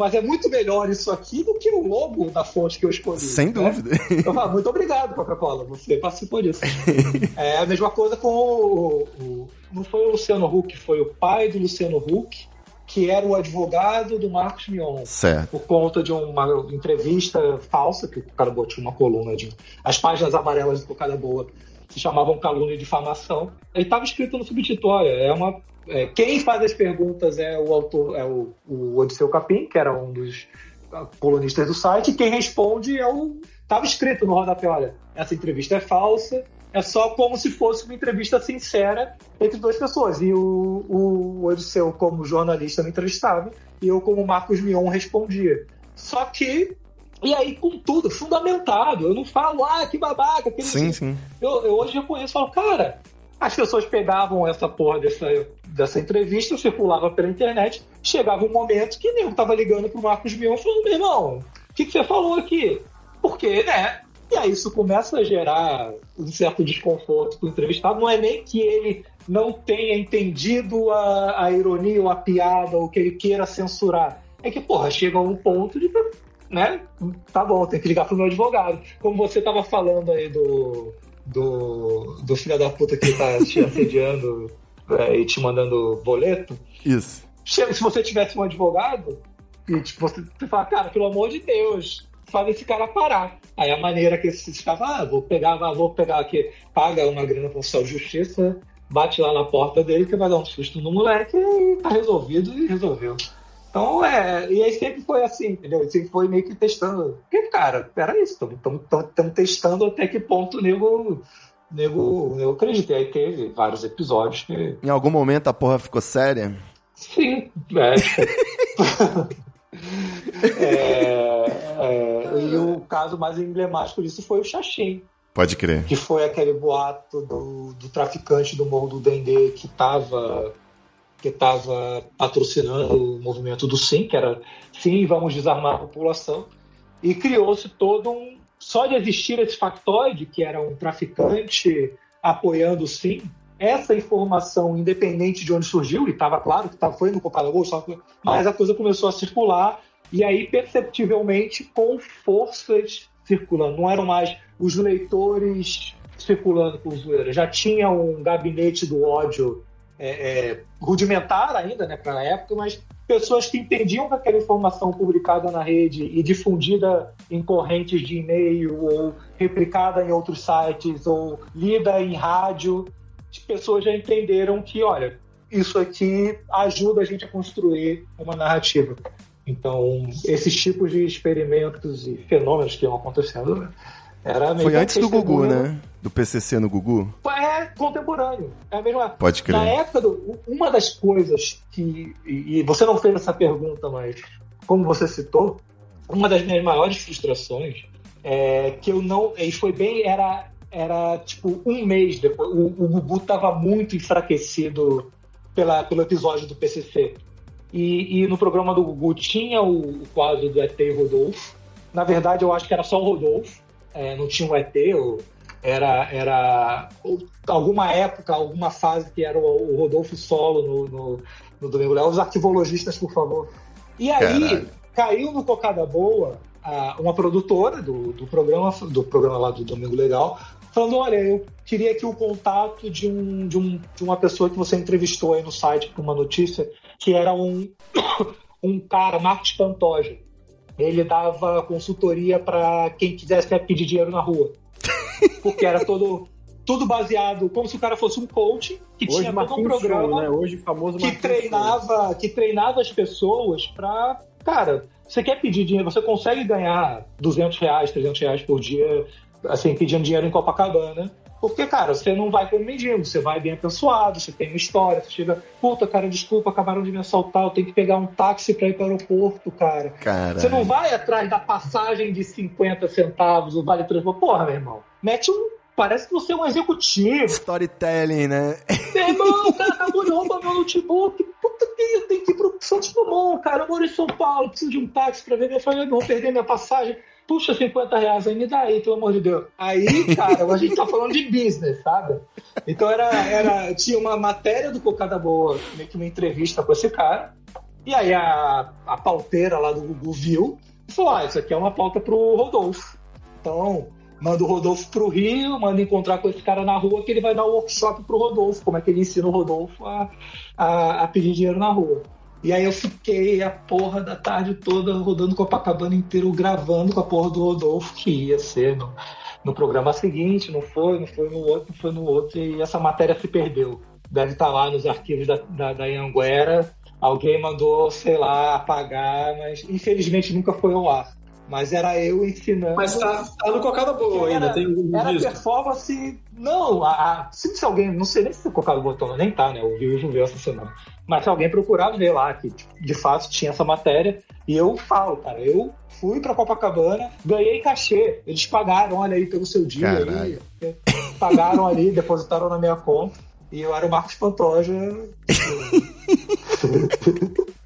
mas é muito melhor isso aqui do que o logo da fonte que eu escolhi. Sem né? dúvida. Eu falo, muito obrigado, Coca-Cola, você participou disso. é a mesma coisa com o, o, Não foi o Luciano Huck, foi o pai do Luciano Huck, que era o advogado do Marcos Mion. Certo. Por conta de uma entrevista falsa, que o cara botou uma coluna de. As páginas amarelas do Cocada Boa se chamavam calúnia e difamação. Ele estava escrito no subtítulo, é uma é, quem faz as perguntas é o autor, é o, o Odisseu Capim, que era um dos colunistas do site, e quem responde é o. Estava escrito no rodapé: olha, essa entrevista é falsa, é só como se fosse uma entrevista sincera entre duas pessoas. E o, o Odisseu, como jornalista, me entrevistava, e eu, como Marcos Mion, respondia. Só que e aí, com tudo, fundamentado. Eu não falo, ah, que babaca. Que sim, sim. Eu, eu hoje reconheço e falo, cara, as pessoas pegavam essa porra dessa, dessa entrevista, circulava pela internet, chegava um momento que eu tava ligando pro Marcos Mion falando, meu irmão, o que, que você falou aqui? Porque, né? E aí isso começa a gerar um certo desconforto pro entrevistado. Não é nem que ele não tenha entendido a, a ironia ou a piada ou que ele queira censurar. É que, porra, chega a um ponto de né? Tá bom, tem que ligar pro meu advogado. Como você tava falando aí do, do, do filho da puta que tá te assediando é, e te mandando boleto. Isso. Se você tivesse um advogado, e tipo, você, você fala, cara, pelo amor de Deus, faz esse cara parar. Aí a maneira que esse ficava, ah, vou pegar, vou pegar aqui, paga uma grana pro social justiça, bate lá na porta dele que vai dar um susto no moleque e tá resolvido e resolveu. Então, é, e aí sempre foi assim, entendeu? Sempre foi meio que testando. Porque, cara, era isso, estamos testando até que ponto o nego, nego, nego acredita. E aí teve vários episódios que. Em algum momento a porra ficou séria? Sim, é. é, é, e o caso mais emblemático disso foi o Xaxim. Pode crer. Que foi aquele boato do, do traficante do Morro do Dendê que estava que estava patrocinando o movimento do Sim, que era Sim, vamos desarmar a população. E criou-se todo um. Só de existir esse factoide, que era um traficante apoiando o Sim, essa informação, independente de onde surgiu, e estava claro que tava, foi no Copacabana, mas a coisa começou a circular, e aí, perceptivelmente, com forças circulando. Não eram mais os leitores circulando por zoeira. Já tinha um gabinete do ódio é, é, rudimentar ainda, né, para a época, mas pessoas que entendiam que aquela informação publicada na rede e difundida em correntes de e-mail ou replicada em outros sites ou lida em rádio, as pessoas já entenderam que, olha, isso aqui ajuda a gente a construir uma narrativa. Então, esses tipos de experimentos e fenômenos que iam acontecendo era Foi antes do Gugu, né? Do PCC no Gugu? É contemporâneo. É a mesma. Pode crer. Na época, do, uma das coisas que. E você não fez essa pergunta, mas como você citou, uma das minhas maiores frustrações é que eu não. E foi bem. Era, era tipo um mês depois. O, o Gugu estava muito enfraquecido pela, pelo episódio do PCC. E, e, no programa do Gugu tinha o, o quadro do ET Rodolfo. Na verdade, eu acho que era só o Rodolfo é, não tinha um ET, ou era, era alguma época, alguma fase que era o, o Rodolfo Solo no, no, no Domingo Léo. Os arquivologistas, por favor. E aí, Caralho. caiu no Cocada Boa uma produtora do, do programa do programa lá do Domingo Legal, falando, olha, eu queria aqui o contato de, um, de, um, de uma pessoa que você entrevistou aí no site para uma notícia, que era um, um cara, Marcos Pantoja ele dava consultoria para quem quisesse pedir dinheiro na rua. Porque era todo tudo baseado como se o cara fosse um coach que Hoje, tinha todo um programa Show, né? Hoje famoso que treinava Show. que treinava as pessoas para cara você quer pedir dinheiro você consegue ganhar 200 reais 300 reais por dia assim pedindo dinheiro em Copacabana porque, cara, você não vai como mendigo, você vai bem apessoado, você tem uma história, você chega, puta, cara, desculpa, acabaram de me assaltar, eu tenho que pegar um táxi pra ir para o aeroporto, cara. Caralho. Você não vai atrás da passagem de 50 centavos, o vale transporte. Porra, meu irmão, mete um. Parece que você é um executivo. Storytelling, né? Meu irmão, o cara acabou de roubar meu notebook. Puta que eu tenho que ir pro Santos Dumont, cara. Eu moro em São Paulo, preciso de um táxi pra ver minha família, não vou perder minha passagem puxa 50 reais aí, me dá aí, pelo amor de Deus. Aí, cara, a gente tá falando de business, sabe? Então era, era, tinha uma matéria do Cocada Boa, meio que uma entrevista com esse cara, e aí a, a pauteira lá do Google viu e falou: ah, isso aqui é uma pauta pro Rodolfo. Então, manda o Rodolfo pro Rio, manda encontrar com esse cara na rua que ele vai dar um workshop pro Rodolfo, como é que ele ensina o Rodolfo a, a, a pedir dinheiro na rua. E aí eu fiquei a porra da tarde toda rodando Copacabana inteiro, gravando com a porra do Rodolfo, que ia ser no, no programa seguinte, não foi, não foi no outro, não foi no outro, e essa matéria se perdeu. Deve estar lá nos arquivos da, da, da Anguera. Alguém mandou, sei lá, apagar, mas infelizmente nunca foi ao ar. Mas era eu ensinando. Mas tá, tá no Cocada Boa era, ainda, tem um Era performance. Não, a, a, se, alguém. Não sei nem se o Cocada Boa nem tá, né? O Viu viu essa semana. Mas se alguém procurar ver lá que de fato tinha essa matéria, e eu falo, cara, eu fui para Copacabana, ganhei cachê, eles pagaram, olha aí pelo seu dia aí, pagaram ali, depositaram na minha conta, e eu era o Marcos Pantoja.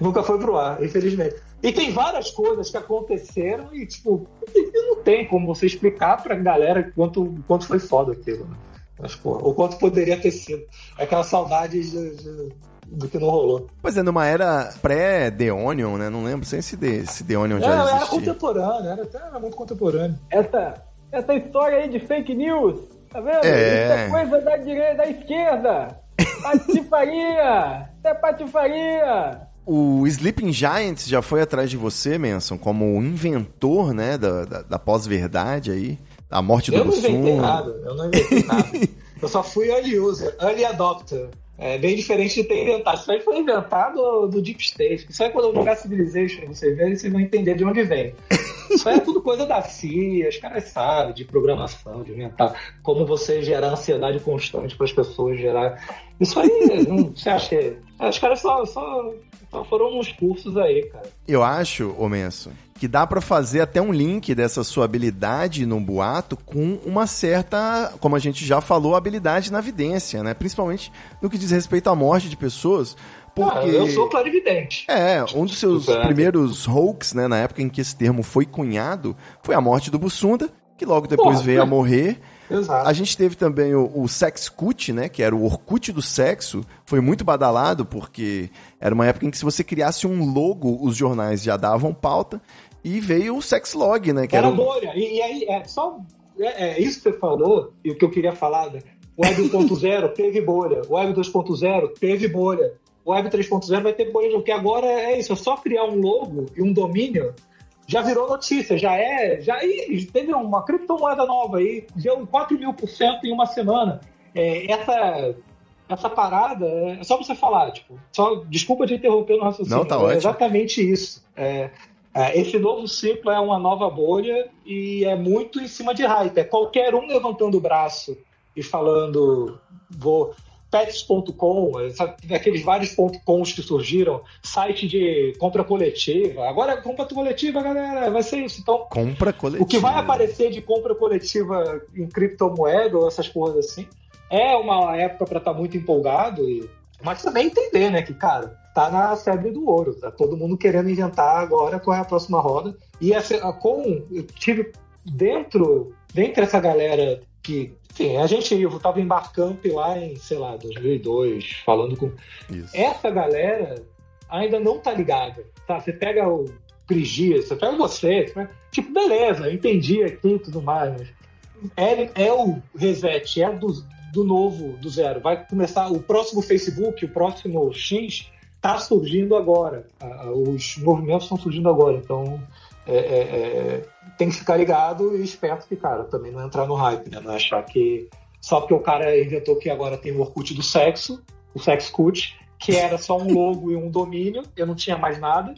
Nunca foi pro ar, infelizmente. E tem várias coisas que aconteceram e, tipo, não tem como você explicar pra galera quanto, quanto foi foda aquilo, né? Mas, pô, o quanto poderia ter sido. Aquela saudade de, de, do que não rolou. Pois é, numa era pré-The Onion, né? Não lembro sem se The, se The Onion é, já existia. Era contemporâneo, era, era muito contemporâneo. Essa, essa história aí de fake news, tá vendo? É. Isso é coisa da direita, da esquerda. Patifaria! Isso é patifaria! O Sleeping Giants já foi atrás de você, Manson, como inventor, né, da, da, da pós-verdade aí, a morte do Eu não inventei nada, eu não inventei nada. eu só fui early user, early adopter. É bem diferente de ter inventado. Isso aí foi inventado do Deep State. Isso aí quando eu jogar Civilization, vocês verem, vocês vão entender de onde vem. Isso aí é tudo coisa da CIA, os caras sabem de programação, de inventar como você gerar ansiedade constante para as pessoas gerar. Isso aí, não, você acha que. Os caras só, só Só foram uns cursos aí, cara. Eu acho, ô Menso, que dá pra fazer até um link dessa sua habilidade no boato com uma certa, como a gente já falou, habilidade na vidência, né? Principalmente no que diz respeito à morte de pessoas. Porque... Ah, eu sou clarividente. É, um dos seus primeiros hoax, né, na época em que esse termo foi cunhado, foi a morte do Bussunda, que logo depois Pô, veio a morrer. Exato. A gente teve também o, o Sexcut, né, que era o Orkut do sexo, foi muito badalado porque era uma época em que se você criasse um logo, os jornais já davam pauta, e veio o Sexlog, né, que Era era um... bolha. E, e aí, é só. É, é isso que você falou, e o que eu queria falar, né? Web 1.0 teve bolha. Web 2.0 teve bolha. Web 3.0 vai ter bolha, porque agora é isso, é só criar um logo e um domínio. Já virou notícia, já é. Já ih, teve uma criptomoeda nova aí, deu 4 mil por cento em uma semana. É, essa, essa parada é só pra você falar, tipo, só, desculpa de interromper no raciocínio. Não, tá é ótimo. exatamente isso. É, é, esse novo ciclo é uma nova bolha e é muito em cima de hype. É qualquer um levantando o braço e falando, vou. Pets.com, sabe, aqueles vários .coms que surgiram, site de compra coletiva. Agora é compra coletiva, galera, vai ser isso. Então, Compra coletiva. o que vai aparecer de compra coletiva em criptomoeda ou essas porras assim, é uma época para estar muito empolgado, e... mas também entender, né, que, cara, tá na febre do ouro, tá todo mundo querendo inventar agora qual é a próxima roda. E essa, com, eu tive dentro, dentre essa galera que, enfim, a gente, eu tava em Barcamp lá em, sei lá, 2002, falando com Isso. essa galera ainda não tá ligada. Tá? Você pega o Cris Dias, você pega você, né? tipo, beleza, eu entendi aqui e tudo mais, mas é, é o reset, é do, do novo, do zero. Vai começar o próximo Facebook, o próximo X, tá surgindo agora. Os movimentos estão surgindo agora, então é, é, é, tem que ficar ligado e esperto que, cara, também não entrar no hype, né? Não achar que só porque o cara inventou que agora tem o Orkut do sexo, o Sexcut, que era só um logo e um domínio, eu não tinha mais nada,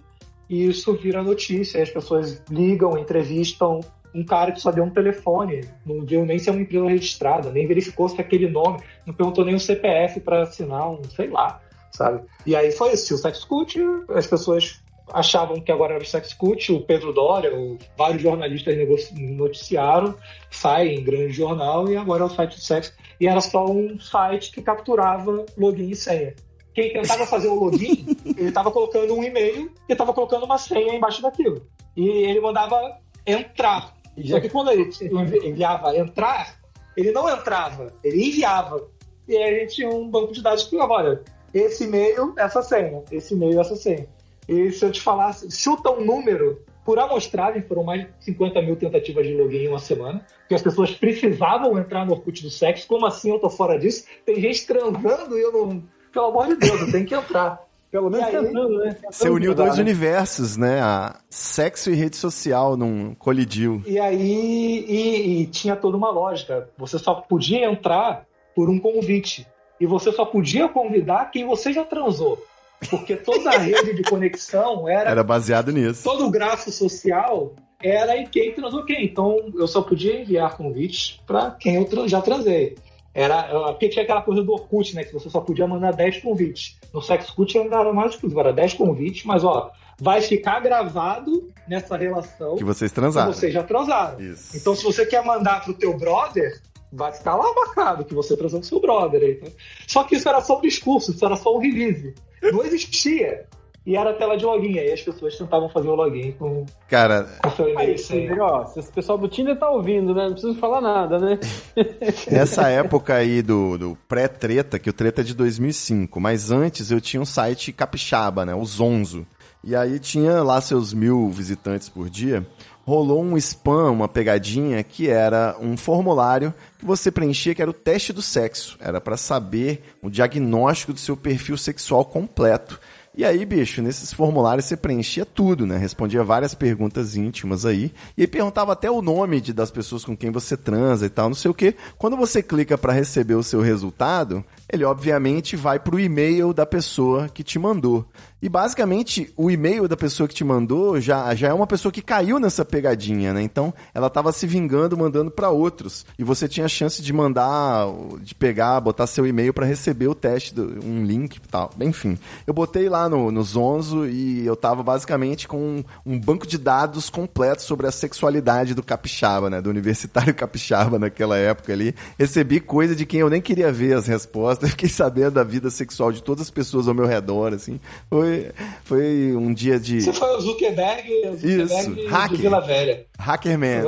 e isso vira notícia, as pessoas ligam, entrevistam um cara que só deu um telefone, não viu nem se é uma empresa registrada, nem verificou se é aquele nome, não perguntou nem o CPF para assinar um, sei lá, sabe? E aí foi isso, o Sexcut, as pessoas achavam que agora era o Sexcut, o Pedro Doria, o- vários jornalistas noticiaram, sai em grande jornal e agora é o site do sexo. E era só um site que capturava login e senha. Quem tentava fazer o login, ele estava colocando um e-mail e estava colocando uma senha embaixo daquilo. E ele mandava entrar. Só que quando ele envi- enviava entrar, ele não entrava, ele enviava. E aí a gente tinha um banco de dados que falava, olha, esse e-mail, essa senha, esse e-mail, essa senha. E se eu te falasse, chuta um número, por amostragem, foram mais de 50 mil tentativas de login em uma semana, que as pessoas precisavam entrar no Orkut do sexo, como assim eu tô fora disso? Tem gente transando e eu não... Pelo amor de Deus, eu tenho que entrar. Pelo menos aí? tentando, né? Tentando Você uniu mudar, dois né? universos, né? A sexo e rede social não colidiu. E aí e, e tinha toda uma lógica. Você só podia entrar por um convite. E você só podia convidar quem você já transou. Porque toda a rede de conexão era, Era baseado nisso. todo o grafo social era em quem transou quem. Então eu só podia enviar convites para quem eu já transei. Era, porque tinha aquela coisa do Orkut, né? Que você só podia mandar 10 convites. No Sexcult ainda era mais exclusivo, era 10 convites, mas ó, vai ficar gravado nessa relação Que vocês que transaram. vocês já transaram. Isso. Então, se você quer mandar pro teu brother, vai ficar lá marcado que você transou com seu brother. aí, tá? Só que isso era só um discurso, isso era só um release. Não existia. E era tela de login. Aí as pessoas tentavam fazer o login com Cara, com seu e-mail Aí, ó, se esse pessoal do Tinder tá ouvindo, né? Não preciso falar nada, né? nessa época aí do, do pré-treta, que o treta é de 2005, mas antes eu tinha um site capixaba, né? O Zonzo. E aí tinha lá seus mil visitantes por dia. Rolou um spam, uma pegadinha, que era um formulário que você preenchia, que era o teste do sexo. Era pra saber o diagnóstico do seu perfil sexual completo. E aí, bicho, nesses formulários você preenchia tudo, né? Respondia várias perguntas íntimas aí. E aí perguntava até o nome de, das pessoas com quem você transa e tal, não sei o quê. Quando você clica para receber o seu resultado, ele obviamente vai pro e-mail da pessoa que te mandou. E basicamente, o e-mail da pessoa que te mandou já, já é uma pessoa que caiu nessa pegadinha, né? Então, ela tava se vingando, mandando para outros. E você tinha a chance de mandar, de pegar, botar seu e-mail para receber o teste, do, um link e tal. Enfim, eu botei lá no, no Zonzo e eu tava basicamente com um, um banco de dados completo sobre a sexualidade do capixaba, né? Do universitário capixaba naquela época ali. Recebi coisa de quem eu nem queria ver as respostas. Fiquei sabendo da vida sexual de todas as pessoas ao meu redor, assim. Foi foi, um dia de. Você foi o Zuckerberg, o Zuckerberg isso, hacker. de Vila Velha. Hackerman.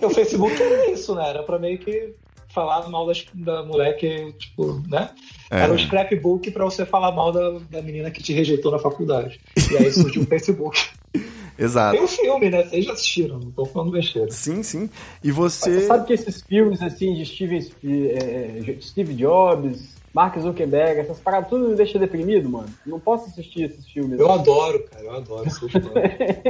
o Facebook era isso, né? Era pra meio que falar mal das, da mulher que, tipo, né? É. Era um scrapbook pra você falar mal da, da menina que te rejeitou na faculdade. E aí surgiu o Facebook. Exato. Tem um filme, né? Vocês já assistiram, não tô falando besteira. Sim, sim. E você. Você sabe que esses filmes, assim, de Steven, é, Steve Jobs, Mark Zuckerberg, essas paradas tudo me deixa deprimido, mano. Não posso assistir esses filmes. Eu adoro, cara, eu adoro, sou fã.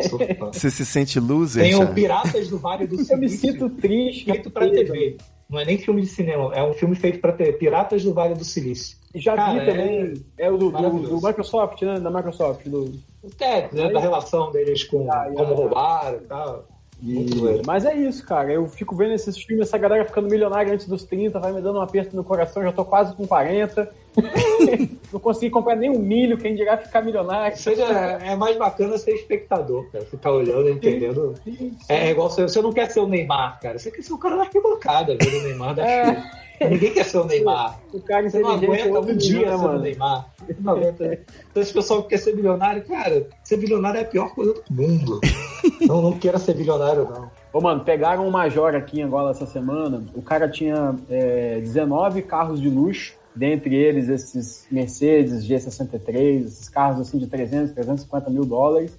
sou fã. Você se sente loser? Tem o Piratas do Vale do Silício. Eu me sinto triste. Feito pra TV. Não é nem filme de cinema, é um filme feito pra TV. Piratas do Vale do Silício. Já cara, vi também. É, é o do, do, do, Microsoft, né? Da Microsoft. Do... É, né, da relação deles com ah, como roubaram e tal. E... Mas é isso, cara. Eu fico vendo esses filmes, essa galera ficando milionária antes dos 30, vai me dando um aperto no coração, já tô quase com 40. não consegui comprar nem um milho, quem dirá ficar milionário. Seja, é mais bacana ser espectador, cara. Ficar olhando, entendendo. Sim, sim, sim. É igual você, você não quer ser o Neymar, cara. Você quer ser o cara da arquibancada, vendo o Neymar da é. Ninguém quer ser o Neymar. O cara você não aguenta um dia ser o Neymar. Não aguenta. Então, esse pessoal que quer ser bilionário, cara, ser bilionário é a pior coisa do mundo. não, não queira ser bilionário, não. Ô, mano, pegaram um Major aqui em Angola essa semana. O cara tinha é, 19 carros de luxo, dentre eles esses Mercedes G63, esses carros assim de 300, 350 mil dólares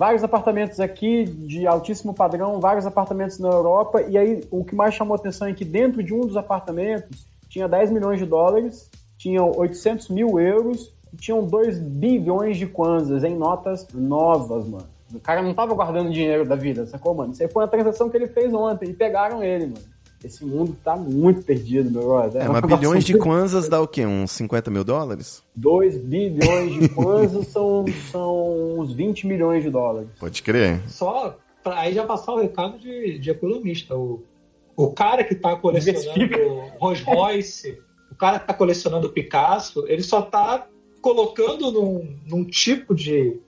vários apartamentos aqui de altíssimo padrão, vários apartamentos na Europa, e aí o que mais chamou atenção é que dentro de um dos apartamentos tinha 10 milhões de dólares, tinham 800 mil euros e tinham 2 bilhões de kwanzas em notas novas, mano. O cara não tava guardando dinheiro da vida, sacou, mano? Isso aí foi uma transação que ele fez ontem e pegaram ele, mano. Esse mundo tá muito perdido, meu brother. É, é mas bilhões de kwanzas dá o quê? Uns 50 mil dólares? 2 bilhões de kwanzas são, são uns 20 milhões de dólares. Pode crer. Só pra aí já passar o recado de, de economista. O, o cara que tá colecionando Rolls Royce, o cara que tá colecionando Picasso, ele só tá colocando num, num tipo de,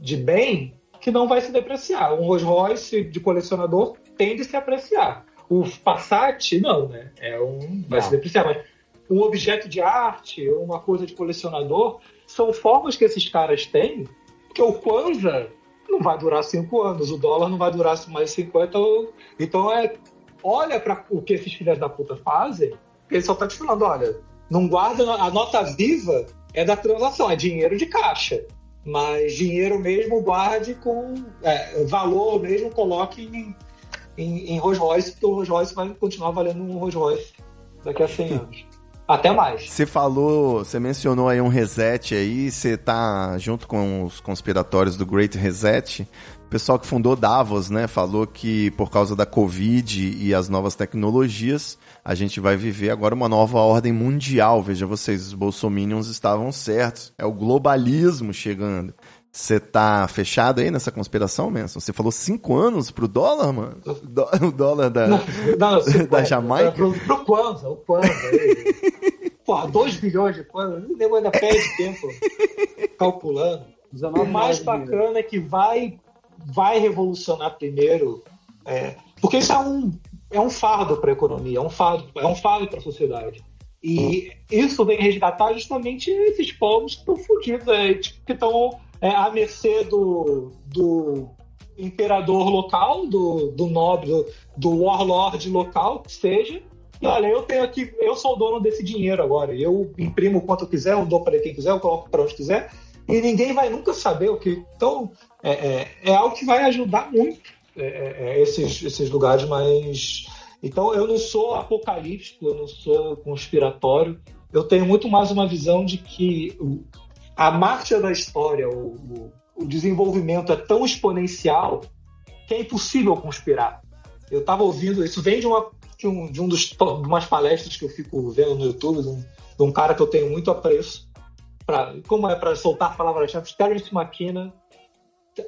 de bem que não vai se depreciar. Um Rolls Royce de colecionador tende a se apreciar o Passat, não, né? É um. Vai não. se depreciar, mas um objeto de arte, uma coisa de colecionador, são formas que esses caras têm, que o Kwanzaa não vai durar cinco anos, o dólar não vai durar mais 50. Então é. Olha para o que esses filhos da puta fazem, ele só tá te falando, olha, não guarda. A nota viva é da transação, é dinheiro de caixa. Mas dinheiro mesmo guarde com é, valor mesmo, coloque em, em, em Rolls Royce, porque o Rolls Royce vai continuar valendo um Rolls Royce daqui a 100 anos. Até mais. Você falou, você mencionou aí um reset aí, você tá junto com os conspiratórios do Great Reset. O pessoal que fundou Davos, né, falou que por causa da Covid e as novas tecnologias, a gente vai viver agora uma nova ordem mundial. Veja vocês, os bolsominions estavam certos. É o globalismo chegando. Você tá fechado aí nessa conspiração, Manson? Você falou cinco anos pro dólar, mano? O dólar da, não, não, da Jamaica? Pro, pro Kwanza, o Kwanza. Porra, 2 bilhões de Kwanza, o nego ainda perde tempo calculando. O mais bacana é que vai, vai revolucionar primeiro, é, porque isso é um, é um fardo para a economia, é um fardo, é um fardo para a sociedade. E isso vem resgatar justamente esses povos que estão fodidos, é, tipo, que estão é, à mercê do, do imperador local, do, do nobre, do, do warlord local, que seja. E olha, eu tenho aqui, eu sou o dono desse dinheiro agora. Eu imprimo quanto eu quiser, eu dou para quem quiser, eu coloco para onde quiser. E ninguém vai nunca saber o que. Então, é, é, é algo que vai ajudar muito é, é, é esses, esses lugares mais. Então, eu não sou apocalíptico, eu não sou conspiratório. Eu tenho muito mais uma visão de que a marcha da história, o, o, desenvolvimento é tão exponencial que é impossível conspirar. Eu estava ouvindo, isso vem de, uma, de um, de um dos, de umas palestras que eu fico vendo no YouTube, de um, de um cara que eu tenho muito apreço, pra, como é para soltar palavras-chave, Terence McKenna,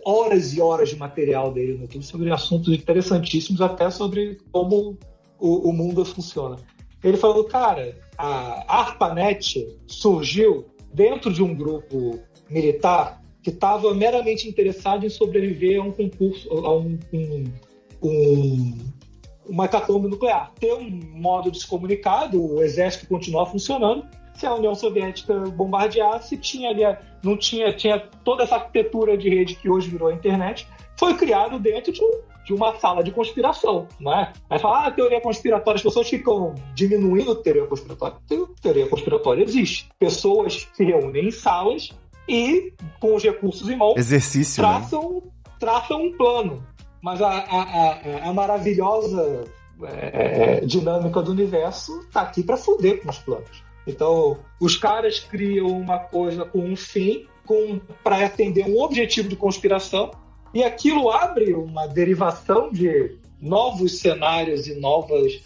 horas e horas de material dele no YouTube sobre assuntos interessantíssimos, até sobre como o, o mundo funciona. Ele falou, cara, a ARPANET surgiu dentro de um grupo militar que estava meramente interessado em sobreviver a um concurso, a um, um, um uma hecatombe nuclear. Ter um modo de se comunicar, o exército continuar funcionando. Se a União Soviética bombardeasse, tinha ali, não tinha, tinha toda essa arquitetura de rede que hoje virou a internet, foi criado dentro de, um, de uma sala de conspiração, não é? Aí fala, ah, teoria conspiratória, as pessoas ficam diminuindo a teoria conspiratória. Teoria conspiratória existe. Pessoas se reúnem em salas e, com os recursos em mãos, Exercício, né? traçam, traçam um plano. Mas a, a, a, a maravilhosa é, dinâmica do universo tá aqui para foder com os planos. Então, os caras criam uma coisa com um fim, para atender um objetivo de conspiração, e aquilo abre uma derivação de novos cenários e novas.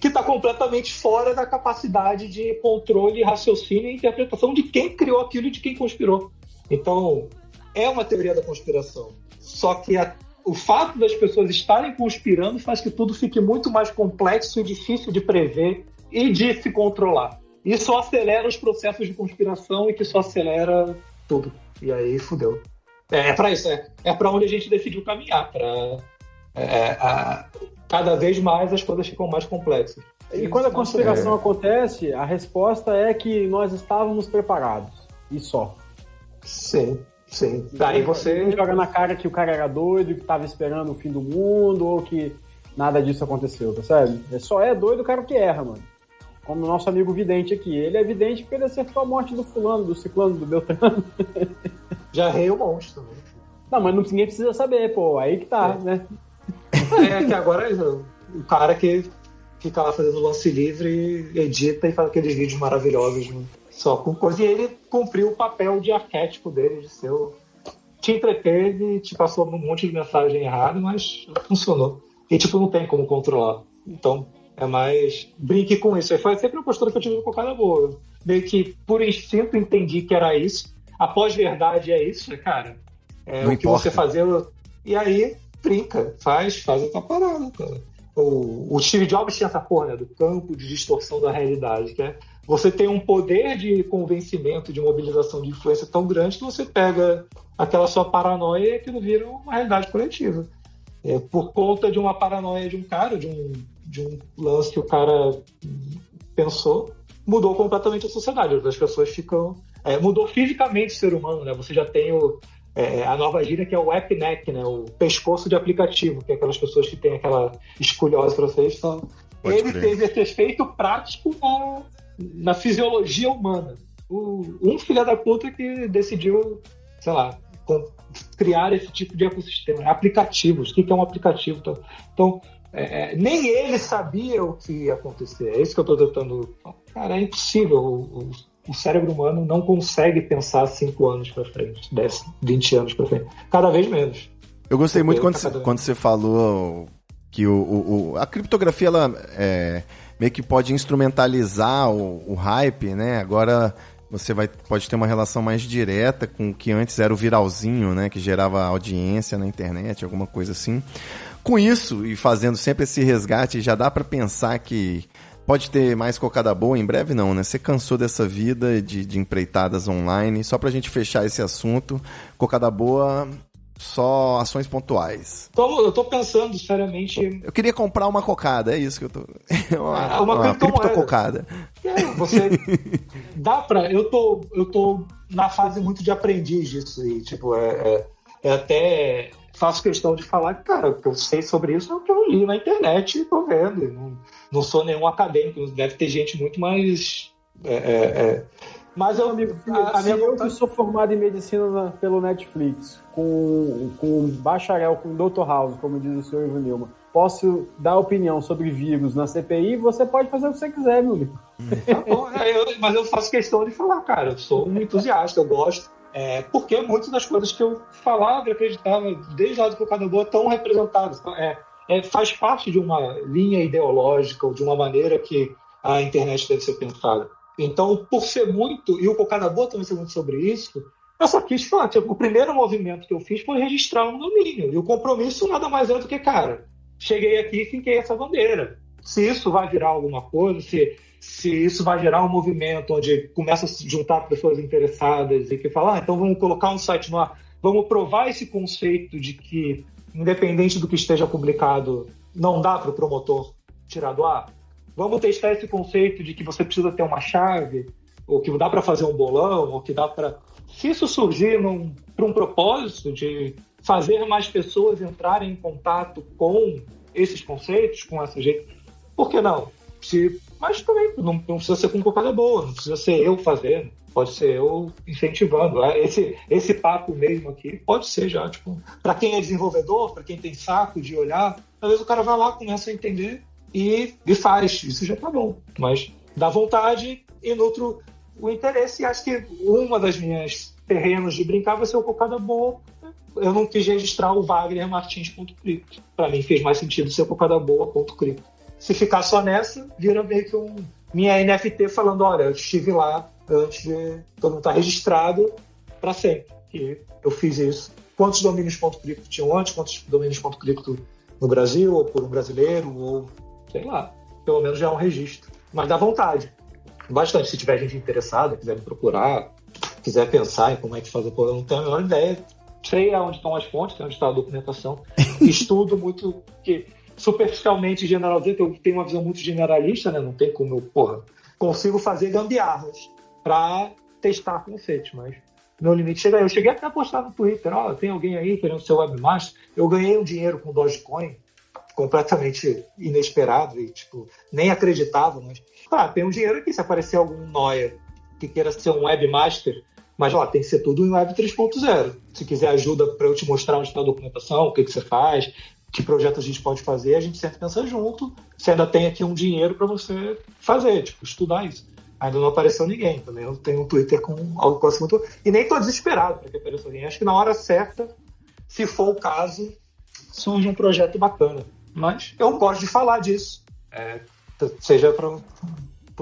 que está completamente fora da capacidade de controle, raciocínio e interpretação de quem criou aquilo e de quem conspirou. Então, é uma teoria da conspiração. Só que a o fato das pessoas estarem conspirando faz que tudo fique muito mais complexo e difícil de prever e de se controlar. Isso acelera os processos de conspiração e que só acelera tudo. E aí fudeu. É, é para isso, é, é para onde a gente decidiu caminhar. Para é, cada vez mais as coisas ficam mais complexas. E quando a conspiração é. acontece, a resposta é que nós estávamos preparados. E só. Sim. Sim. Daí você. joga na cara que o cara era doido, que tava esperando o fim do mundo, ou que nada disso aconteceu, percebe? É só é doido o cara que erra, mano. Como o nosso amigo vidente aqui. Ele é vidente porque ele acertou a morte do fulano, do ciclano, do Beltrano. Já errei o monstro também. Não, mas ninguém precisa saber, pô. Aí que tá, é. né? É que agora o cara que fica lá fazendo lance livre, edita e faz aqueles vídeos maravilhosos né? só com coisa. E ele cumpriu o papel de arquétipo dele, de ser o... Te entreteve, te passou um monte de mensagem errada, mas funcionou. E, tipo, não tem como controlar. Então, é mais. Brinque com isso. Foi sempre uma postura que eu tive com cara boa. Meio que, por instinto, entendi que era isso. A pós-verdade é isso, cara. É não o que importa. você fazer. E aí, brinca, faz, faz a tua parada, cara. O, o Steve Jobs tinha essa porra, né, do campo de distorção da realidade, que é você tem um poder de convencimento, de mobilização de influência tão grande que você pega aquela sua paranoia e aquilo vira uma realidade coletiva. É, por conta de uma paranoia de um cara, de um, de um lance que o cara pensou, mudou completamente a sociedade. As pessoas ficam. É, mudou fisicamente o ser humano, né? Você já tem o, é, a nova gíria que é o app neck, né? O pescoço de aplicativo, que é aquelas pessoas que têm aquela esculhose para vocês. Então, ele crer. teve esse efeito prático na, na fisiologia humana. O, um filho da puta que decidiu, sei lá, criar esse tipo de ecossistema. Aplicativos. O que é um aplicativo? Então, então é, é, nem ele sabia o que ia acontecer. É isso que eu estou tentando. Cara, é impossível. O, o, cérebro humano não consegue pensar 5 anos para frente, 10, 20 anos para frente. Cada vez menos. Eu gostei muito quando, você, quando você falou que o, o, a criptografia ela é, meio que pode instrumentalizar o, o hype, né? Agora você vai, pode ter uma relação mais direta com o que antes era o viralzinho, né? Que gerava audiência na internet, alguma coisa assim. Com isso, e fazendo sempre esse resgate, já dá para pensar que pode ter mais cocada boa em breve, não, né? Você cansou dessa vida de, de empreitadas online. Só pra gente fechar esse assunto, cocada boa só ações pontuais. Então, eu tô pensando seriamente. Eu queria comprar uma cocada, é isso que eu tô. uma, ah, uma, uma criptococada. É, você. Dá pra. Eu tô, eu tô na fase muito de aprendiz disso aí. Tipo, é, é, é até. Faço questão de falar que, cara, o que eu sei sobre isso é o que eu li na internet e tô vendo. Não, não sou nenhum acadêmico, deve ter gente muito mais. É, é, é mas eu, amigo, a, a minha eu que sou formado em medicina na, pelo Netflix, com, com bacharel, com Dr. House, como diz o senhor Ivo Nilma, posso dar opinião sobre vírus na CPI, você pode fazer o que você quiser, meu amigo. Tá bom, é, eu, mas eu faço questão de falar, cara, eu sou um entusiasta, eu gosto. É, porque muitas das coisas que eu falava e acreditava desde lá do Cocada Boa estão representadas. Então, é, é, faz parte de uma linha ideológica ou de uma maneira que a internet deve ser pensada. Então, por ser muito, e o Cocada Boa também ser muito sobre isso, eu só quis falar, tipo, o primeiro movimento que eu fiz foi registrar um domínio. E o compromisso nada mais é do que, cara, cheguei aqui e finquei essa bandeira. Se isso vai virar alguma coisa, se, se isso vai gerar um movimento onde começa a se juntar pessoas interessadas e que falam, ah, então vamos colocar um site no ar, vamos provar esse conceito de que, independente do que esteja publicado, não dá para o promotor tirar do ar. Vamos testar esse conceito de que você precisa ter uma chave, ou que dá para fazer um bolão, ou que dá para se isso surgir para um propósito de fazer mais pessoas entrarem em contato com esses conceitos, com essa gente, por que não? Se, mas também não, não precisa ser com coisa boa, não precisa ser eu fazendo, pode ser eu incentivando. É, esse, esse papo mesmo aqui pode ser já, tipo, para quem é desenvolvedor, para quem tem saco de olhar, às vezes o cara vai lá, começa a entender e, e faz. Isso já tá bom. Mas dá vontade e nutro o interesse. E acho que uma das minhas terrenos de brincar vai ser o Cocada Boa. Eu não quis registrar o Wagner Martins.cripto. Para mim fez mais sentido ser o Cocada Boa.cripto. Se ficar só nessa, vira meio que um minha NFT falando: olha, eu estive lá antes de todo mundo estar tá registrado para sempre. Que eu fiz isso. Quantos domínios.cripto tinham antes? Quantos domínios.cripto no Brasil, ou por um brasileiro, ou sei lá. Pelo menos já é um registro. Mas dá vontade bastante. Se tiver gente interessada, quiser me procurar, quiser pensar em como é que faz a porra, eu não tenho a menor ideia. Sei aonde estão as fontes, sei onde está a documentação. Estudo muito, que superficialmente generalmente, eu tenho uma visão muito generalista, né? Não tem como eu, porra, consigo fazer gambiarras para testar conceitos, mas meu limite chega aí. Eu cheguei até a postar no Twitter, ó, oh, tem alguém aí querendo ser webmaster. Eu ganhei um dinheiro com Dogecoin, completamente inesperado e, tipo, nem acreditava, mas ah, tem um dinheiro aqui, se aparecer algum noia que queira ser um webmaster, mas ó, tem que ser tudo em Web 3.0. Se quiser ajuda para eu te mostrar onde está a documentação, o que, que você faz, que projeto a gente pode fazer, a gente sempre pensa junto. Você ainda tem aqui um dinheiro para você fazer, tipo, estudar isso. Ainda não apareceu ninguém também. Eu tenho um Twitter com algo próximo. E nem estou desesperado para que apareça alguém. Acho que na hora certa, se for o caso, surge um projeto bacana. Mas eu gosto de falar disso. É, seja para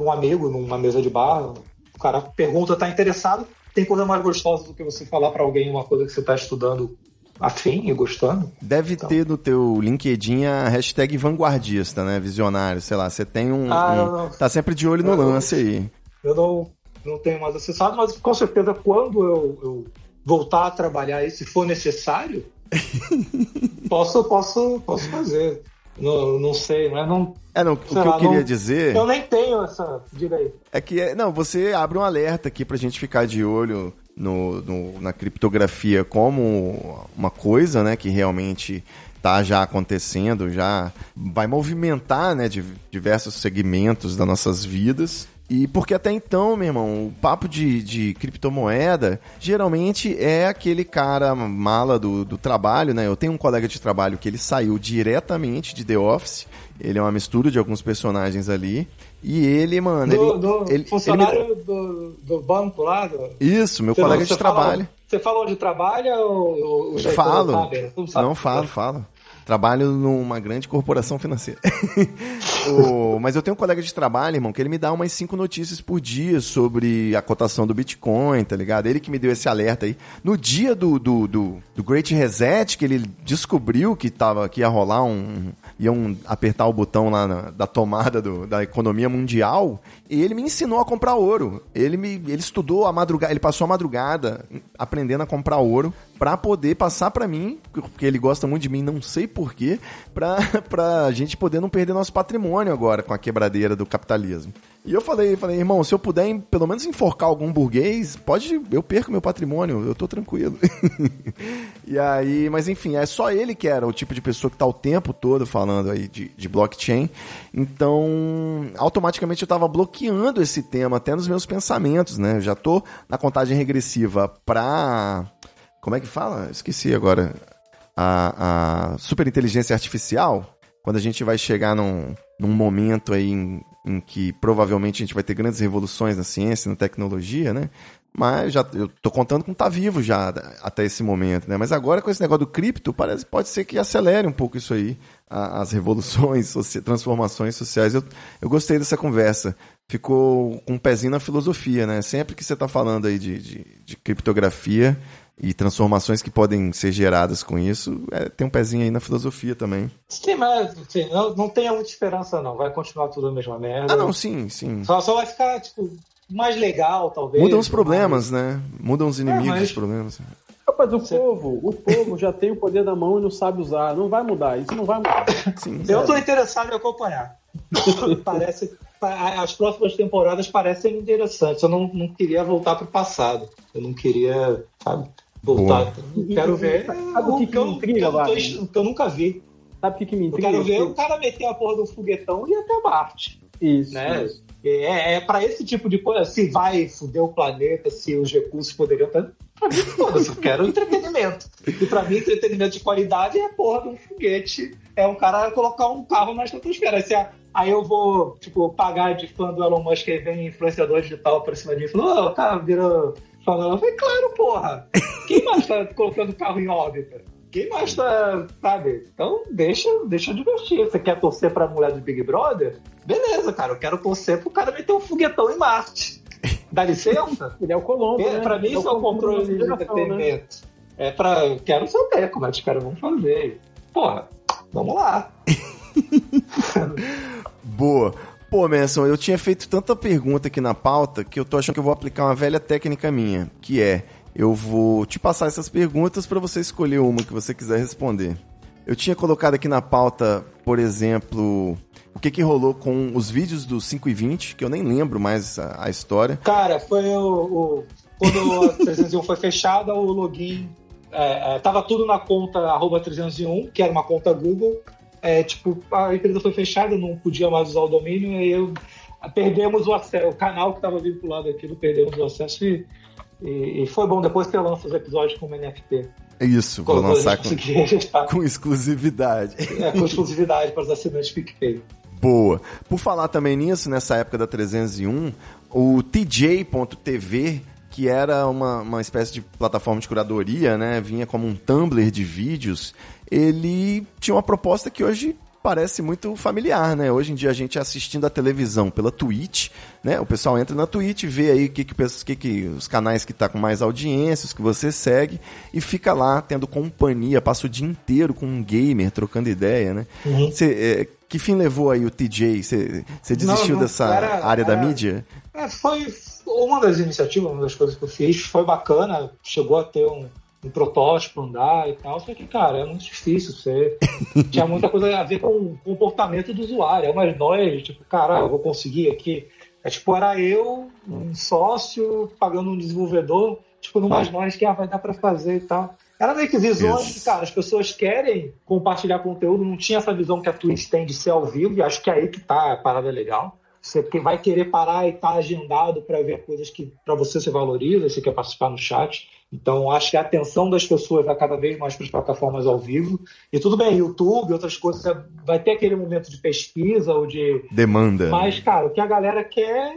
um amigo numa mesa de bar, o cara pergunta, tá interessado, tem coisa mais gostosa do que você falar para alguém uma coisa que você está estudando afim e gostando. Deve então. ter no teu LinkedIn a hashtag vanguardista, né? Visionário, sei lá. Você tem um. Ah, um... Não, Tá sempre de olho no eu lance aí. Eu não, não tenho mais acessado, mas com certeza quando eu, eu voltar a trabalhar aí, se for necessário, posso, posso, posso fazer. Não, não sei, mas não. É, não, o que lá, eu queria não, dizer. Eu nem tenho essa. Aí. É que, é, não, você abre um alerta aqui pra gente ficar de olho no, no, na criptografia como uma coisa, né, que realmente está já acontecendo, já vai movimentar, né, diversos segmentos das nossas vidas. E porque até então, meu irmão, o papo de, de criptomoeda geralmente é aquele cara mala do, do trabalho, né? Eu tenho um colega de trabalho que ele saiu diretamente de The Office. Ele é uma mistura de alguns personagens ali. E ele, mano. Do, ele, do ele, funcionário ele... do, do banco lá? Do... Isso, meu você colega não, de trabalho. Fala, você falou onde trabalha ou. ou falo. Sabe? Não, falo, falo. Trabalho numa grande corporação financeira. o, mas eu tenho um colega de trabalho, irmão, que ele me dá umas cinco notícias por dia sobre a cotação do Bitcoin, tá ligado? Ele que me deu esse alerta aí. No dia do, do, do, do Great Reset, que ele descobriu que, tava, que ia rolar um, iam apertar o botão lá na, da tomada do, da economia mundial, e ele me ensinou a comprar ouro. Ele me ele estudou a madrugada, ele passou a madrugada aprendendo a comprar ouro para poder passar para mim, porque ele gosta muito de mim, não sei porquê, pra, pra gente poder não perder nosso patrimônio agora com a quebradeira do capitalismo. E eu falei, falei, irmão, se eu puder pelo menos enforcar algum burguês, pode, eu perco meu patrimônio, eu tô tranquilo. e aí, mas enfim, é só ele que era o tipo de pessoa que tá o tempo todo falando aí de, de blockchain. Então, automaticamente eu tava bloqueando esse tema até nos meus pensamentos, né? Eu já tô na contagem regressiva pra. Como é que fala? Esqueci agora. A, a superinteligência artificial. Quando a gente vai chegar num, num momento aí em em que provavelmente a gente vai ter grandes revoluções na ciência, na tecnologia, né? Mas já eu tô contando com tá vivo já até esse momento, né? Mas agora com esse negócio do cripto, parece pode ser que acelere um pouco isso aí, a, as revoluções, transformações sociais. Eu, eu gostei dessa conversa. Ficou com um pezinho na filosofia, né? Sempre que você está falando aí de, de, de criptografia, e transformações que podem ser geradas com isso, é, tem um pezinho aí na filosofia também. Sim, mas sim, não, não tenha muita esperança, não. Vai continuar tudo a mesma merda. Ah, não, sim, sim. Só, só vai ficar, tipo, mais legal, talvez. Mudam os problemas, mais... né? Mudam os inimigos, é, mas... os problemas. Rapaz, o povo, o povo já tem o poder da mão e não sabe usar. Não vai mudar, isso não vai mudar. Sim, Eu estou interessado em acompanhar. Parece as próximas temporadas parecem interessantes. Eu não, não queria voltar para o passado. Eu não queria, sabe? Voltar. Quero ver. Sabe o que, que, me intriga, que, que eu nunca vi. Sabe o que, que me intriga? Eu quero ver o cara meter a porra do foguetão e ir até Marte. Isso. Né? Isso. É, é para esse tipo de coisa, se vai fuder o planeta, se os recursos poderiam estar. Pra mim, foda-se, eu quero entretenimento. E pra mim, entretenimento de qualidade é a porra de um foguete. É um cara colocar um carro na estratosfera. Se a, aí eu vou, tipo, pagar de fã do Elon Musk e vem influenciador digital pra cima de mim e falou, oh, o cara vira falando. Eu falei, claro, porra. Quem mais tá colocando carro em órbita? Quem mais tá, sabe? Então deixa, deixa divertir. Você quer torcer pra mulher do Big Brother? Beleza, cara. Eu quero torcer pro cara meter um foguetão em Marte. Dá licença? Ele é o Colombo. É, né? Pra mim, é isso é o controle de entretenimento. Né? É pra. Quero saber como é que os caras vão fazer. Porra, vamos lá. Boa. Pô, Manson, eu tinha feito tanta pergunta aqui na pauta que eu tô achando que eu vou aplicar uma velha técnica minha, que é eu vou te passar essas perguntas para você escolher uma que você quiser responder. Eu tinha colocado aqui na pauta, por exemplo, o que, que rolou com os vídeos do 5 e 20, que eu nem lembro mais a, a história. Cara, foi o, o quando a 301 foi fechada, o login é, é, tava tudo na conta arroba 301, que era uma conta Google, é, tipo, a empresa foi fechada, não podia mais usar o domínio, e aí eu, perdemos o acesso, o canal que estava vinculado aquilo, perdemos o acesso e, e, e, foi bom depois que eu lanço os episódios como NFT. Isso, vou lançar com, com exclusividade. É, com exclusividade para os assinantes PicPay. Boa. Por falar também nisso, nessa época da 301, o TJ.tv que era uma, uma espécie de plataforma de curadoria, né? Vinha como um Tumblr de vídeos. Ele tinha uma proposta que hoje parece muito familiar, né? Hoje em dia a gente assistindo a televisão pela Twitch, né? O pessoal entra na Twitch, vê aí que, que, que, que os canais que tá com mais audiências, que você segue, e fica lá tendo companhia, passa o dia inteiro com um gamer trocando ideia, né? Uhum. Cê, é, que fim levou aí o TJ? Você desistiu não, não, dessa era, área era, da mídia? É, foi uma das iniciativas, uma das coisas que eu fiz, foi bacana, chegou a ter um, um protótipo andar e tal, só que, cara, é muito difícil você. Tinha muita coisa a ver com o comportamento do usuário. É umas nós, tipo, cara, eu vou conseguir aqui. É tipo, era eu, um sócio, pagando um desenvolvedor, tipo, numas nós que ah, vai dar para fazer e tal. Era meio que visões que, cara, as pessoas querem compartilhar conteúdo, não tinha essa visão que a Twitch tem de ser ao vivo, e acho que é aí que tá a parada legal. Você vai querer parar e estar tá agendado para ver coisas que para você se valoriza, você quer participar no chat. Então, acho que a atenção das pessoas vai cada vez mais para as plataformas ao vivo. E tudo bem, YouTube, outras coisas, vai ter aquele momento de pesquisa ou de. Demanda. Mas, cara, o que a galera quer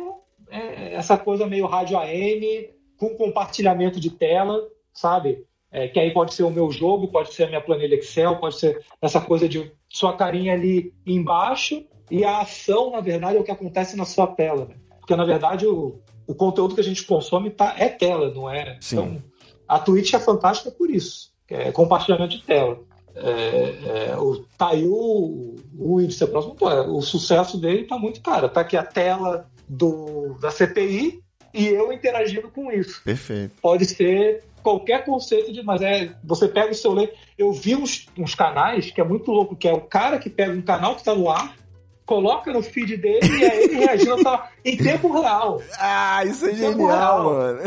é essa coisa meio rádio AM, com compartilhamento de tela, sabe? É, que aí pode ser o meu jogo, pode ser a minha planilha Excel, pode ser essa coisa de sua carinha ali embaixo e a ação, na verdade, é o que acontece na sua tela. Né? Porque, na verdade, o, o conteúdo que a gente consome tá, é tela, não é? Sim. Então, a Twitch é fantástica por isso. É compartilhamento de tela. É, é, o, tá aí o, o índice próximo, é, o sucesso dele tá muito caro. Tá aqui a tela do, da CPI e eu interagindo com isso. Perfeito. Pode ser qualquer conceito de, mas é, você pega o seu leite. Eu vi uns, uns canais que é muito louco, que é o cara que pega um canal que está no ar, coloca no feed dele e aí ele reagindo tá, em tempo real. Ah, isso é genial, mano.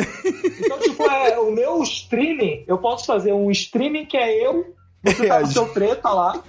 Então, tipo, é, o meu streaming, eu posso fazer um streaming que é eu, você tá no seu treta lá.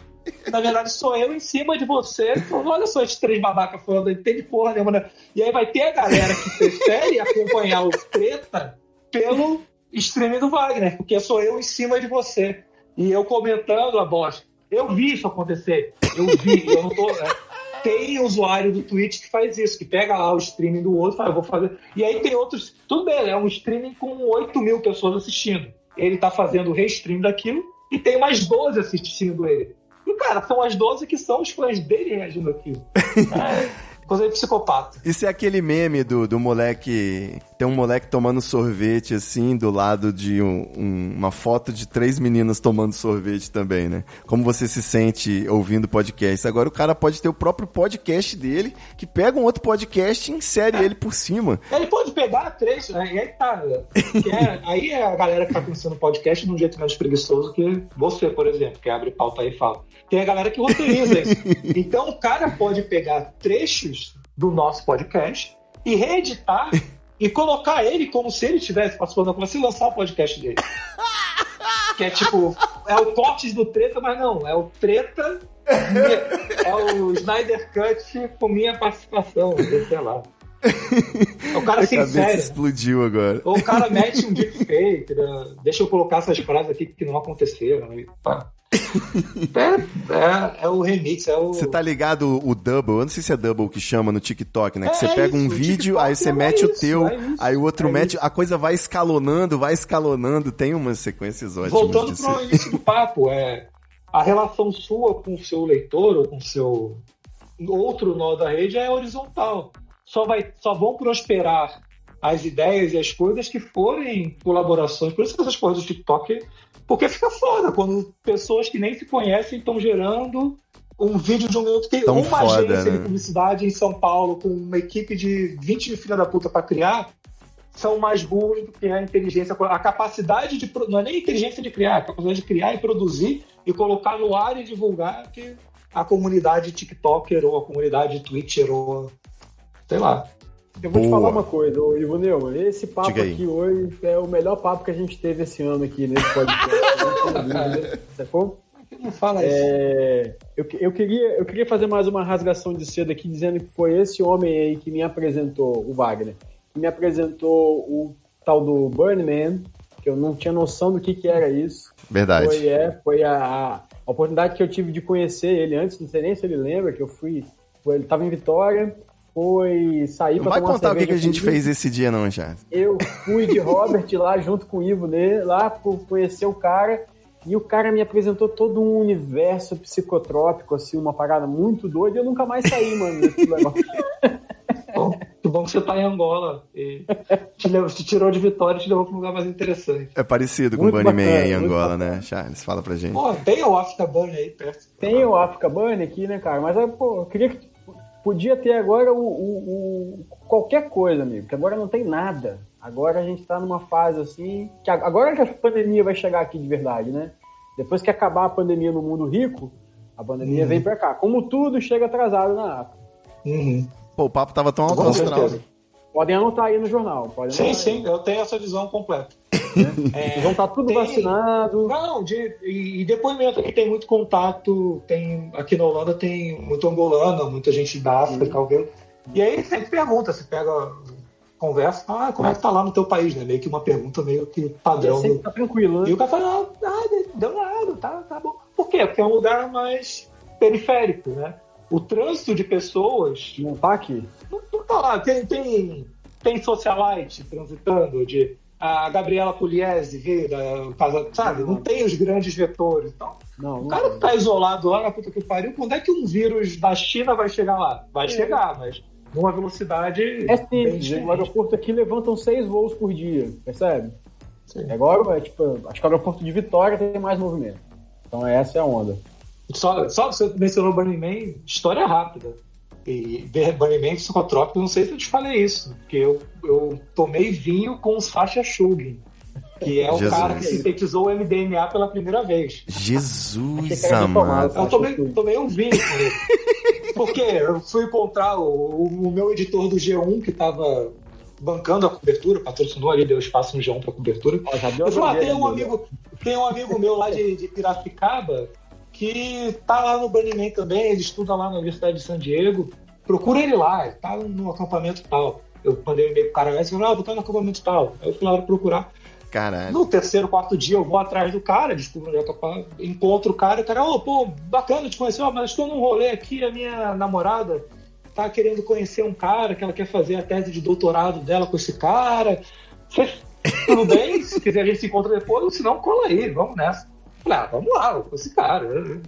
Na verdade, sou eu em cima de você. Falando, olha só esses três babacas falando, não entende porra nenhuma. Né? E aí vai ter a galera que prefere acompanhar o treta pelo streaming do Wagner, porque sou eu em cima de você. E eu comentando a bosta. Eu vi isso acontecer. Eu vi, eu não tô. É, tem usuário do Twitch que faz isso, que pega lá o streaming do outro e fala, vou fazer. E aí tem outros. Tudo bem, é um streaming com 8 mil pessoas assistindo. Ele tá fazendo o restream daquilo e tem mais 12 assistindo ele. E, cara, são as 12 que são os fãs dele reagindo aquilo. Coisa de psicopata. Isso é aquele meme do, do moleque. Tem um moleque tomando sorvete, assim, do lado de um, um, uma foto de três meninas tomando sorvete também, né? Como você se sente ouvindo podcast? Agora o cara pode ter o próprio podcast dele, que pega um outro podcast e insere é. ele por cima. Ele pode pegar três, né? E aí tá. É, aí é a galera que tá começando podcast de um jeito menos preguiçoso que você, por exemplo, que abre pauta aí e fala. Tem a galera que roteiriza isso. Então o cara pode pegar trechos do nosso podcast e reeditar e colocar ele como se ele tivesse participando da conversa e lançar o podcast dele. Que é tipo, é o cortes do treta, mas não, é o treta, é o Snyder Cut com minha participação, sei lá. O cara se insere. explodiu agora. Ou o cara mete um deepfake, né? deixa eu colocar essas frases aqui que não aconteceram. Né? É, é, é, o remix, é o. Você tá ligado o double? Eu não sei se é double que chama no TikTok, né? Que você é pega isso, um vídeo, aí você mete o teu, aí o outro mete. A coisa vai escalonando, vai escalonando. Tem umas sequências ótimas. Voltando pro início do papo, é. A relação sua com o seu leitor ou com o seu outro nó da rede é horizontal. Só, vai, só vão prosperar as ideias e as coisas que forem colaborações. Por isso que essas coisas do TikTok porque fica foda quando pessoas que nem se conhecem estão gerando um vídeo de um minuto que Tão uma foda, agência né? de publicidade em São Paulo com uma equipe de 20 filha da puta para criar são mais burros do que a inteligência, a capacidade de não é nem a inteligência de criar, a capacidade de criar e produzir e colocar no ar e divulgar que a comunidade TikToker ou a comunidade Twitcher ou sei lá. Eu vou Boa. te falar uma coisa, Ivo Neumann. Esse papo aqui hoje é o melhor papo que a gente teve esse ano aqui nesse podcast. Sacou? Não fala é, isso. Eu, eu, queria, eu queria fazer mais uma rasgação de cedo aqui, dizendo que foi esse homem aí que me apresentou, o Wagner, que me apresentou o tal do Burning Man, que eu não tinha noção do que, que era isso. Verdade. Foi, é, foi a, a, oportunidade que eu tive de conhecer ele antes, não sei nem se ele lembra, que eu fui. Ele estava em Vitória, foi sair para tomar Vai contar o que, que a gente fez esse dia, não, já. Eu fui de Robert lá junto com o Ivo né, lá conhecer o cara. E o cara me apresentou todo um universo psicotrópico, assim, uma parada muito doida, e eu nunca mais saí, mano, desse negócio. Bom, que bom que você tá em Angola. E te, levou, te tirou de Vitória e te levou pra um lugar mais interessante. É parecido com o Bunny Man aí em Angola, né, Charles? Fala pra gente. Pô, tem o Africa Bunny aí perto. Tem o Africa Bunny aqui, né, cara? Mas, pô, eu queria que podia ter agora o, o, o, qualquer coisa, amigo, que agora não tem nada. Agora a gente está numa fase assim, que agora que a pandemia vai chegar aqui de verdade, né? Depois que acabar a pandemia no mundo rico, a pandemia uhum. vem para cá. Como tudo chega atrasado na África. Uhum. Pô, o papo tava tão alto. Podem anotar aí no jornal. Sim, sim, eu tenho essa visão completa. É, vão estar tá tudo tem... vacinado. Não, de, e, e depoimento aqui tem muito contato. Tem, aqui na Holanda tem muito angolano, muita gente da África, alguém. E aí sempre pergunta, você pega, conversa, ah, como é que tá lá no teu país, né? Meio que uma pergunta meio que padrão. Sempre tá tranquilo, né? E o cara fala, ah, deu nada, tá, tá bom. Por quê? Porque é um lugar mais periférico, né? O trânsito de pessoas. Não tá aqui? Não, não tá lá. Tem, tem, tem socialite transitando de a Gabriela Pugliese veio da sabe? Não tem os grandes vetores. Então, não, não o cara que tá isolado lá na puta que pariu, quando é que um vírus da China vai chegar lá? Vai é. chegar, mas numa velocidade. É simples. No aeroporto aqui levantam seis voos por dia, percebe? Sim. Agora, é, tipo, acho que o aeroporto de Vitória tem mais movimento. Então essa é a onda. Só, só você mencionou o Burning Man, história rápida e banimento psicotrópico, não sei se eu te falei isso, porque eu, eu tomei vinho com o Sasha Shugin, que é o Jesus. cara que sintetizou o MDMA pela primeira vez. Jesus amado. Eu tomei, tomei um vinho com ele. Porque eu fui encontrar o, o meu editor do G1, que estava bancando a cobertura, patrocinou ali, deu espaço no G1 para cobertura. eu falei, ah, tem um, amigo, tem um amigo meu lá de, de Piracicaba que tá lá no Burning Man também, ele estuda lá na Universidade de San Diego. Procura ele lá, ele tá no acampamento tal. Eu mandei um e-mail pro cara e falei, ah, vou estar no acampamento tal. Aí eu fui lá procurar. Caralho. No terceiro, quarto dia eu vou atrás do cara, descubro onde é eu encontro o cara, e o cara, ô, pô, bacana te conhecer, ó, mas estou num rolê aqui, a minha namorada tá querendo conhecer um cara que ela quer fazer a tese de doutorado dela com esse cara. Tudo bem? Se quiser a gente se encontra depois, se não, cola aí, vamos nessa. Falei, ah, vamos lá, com esse cara. Eu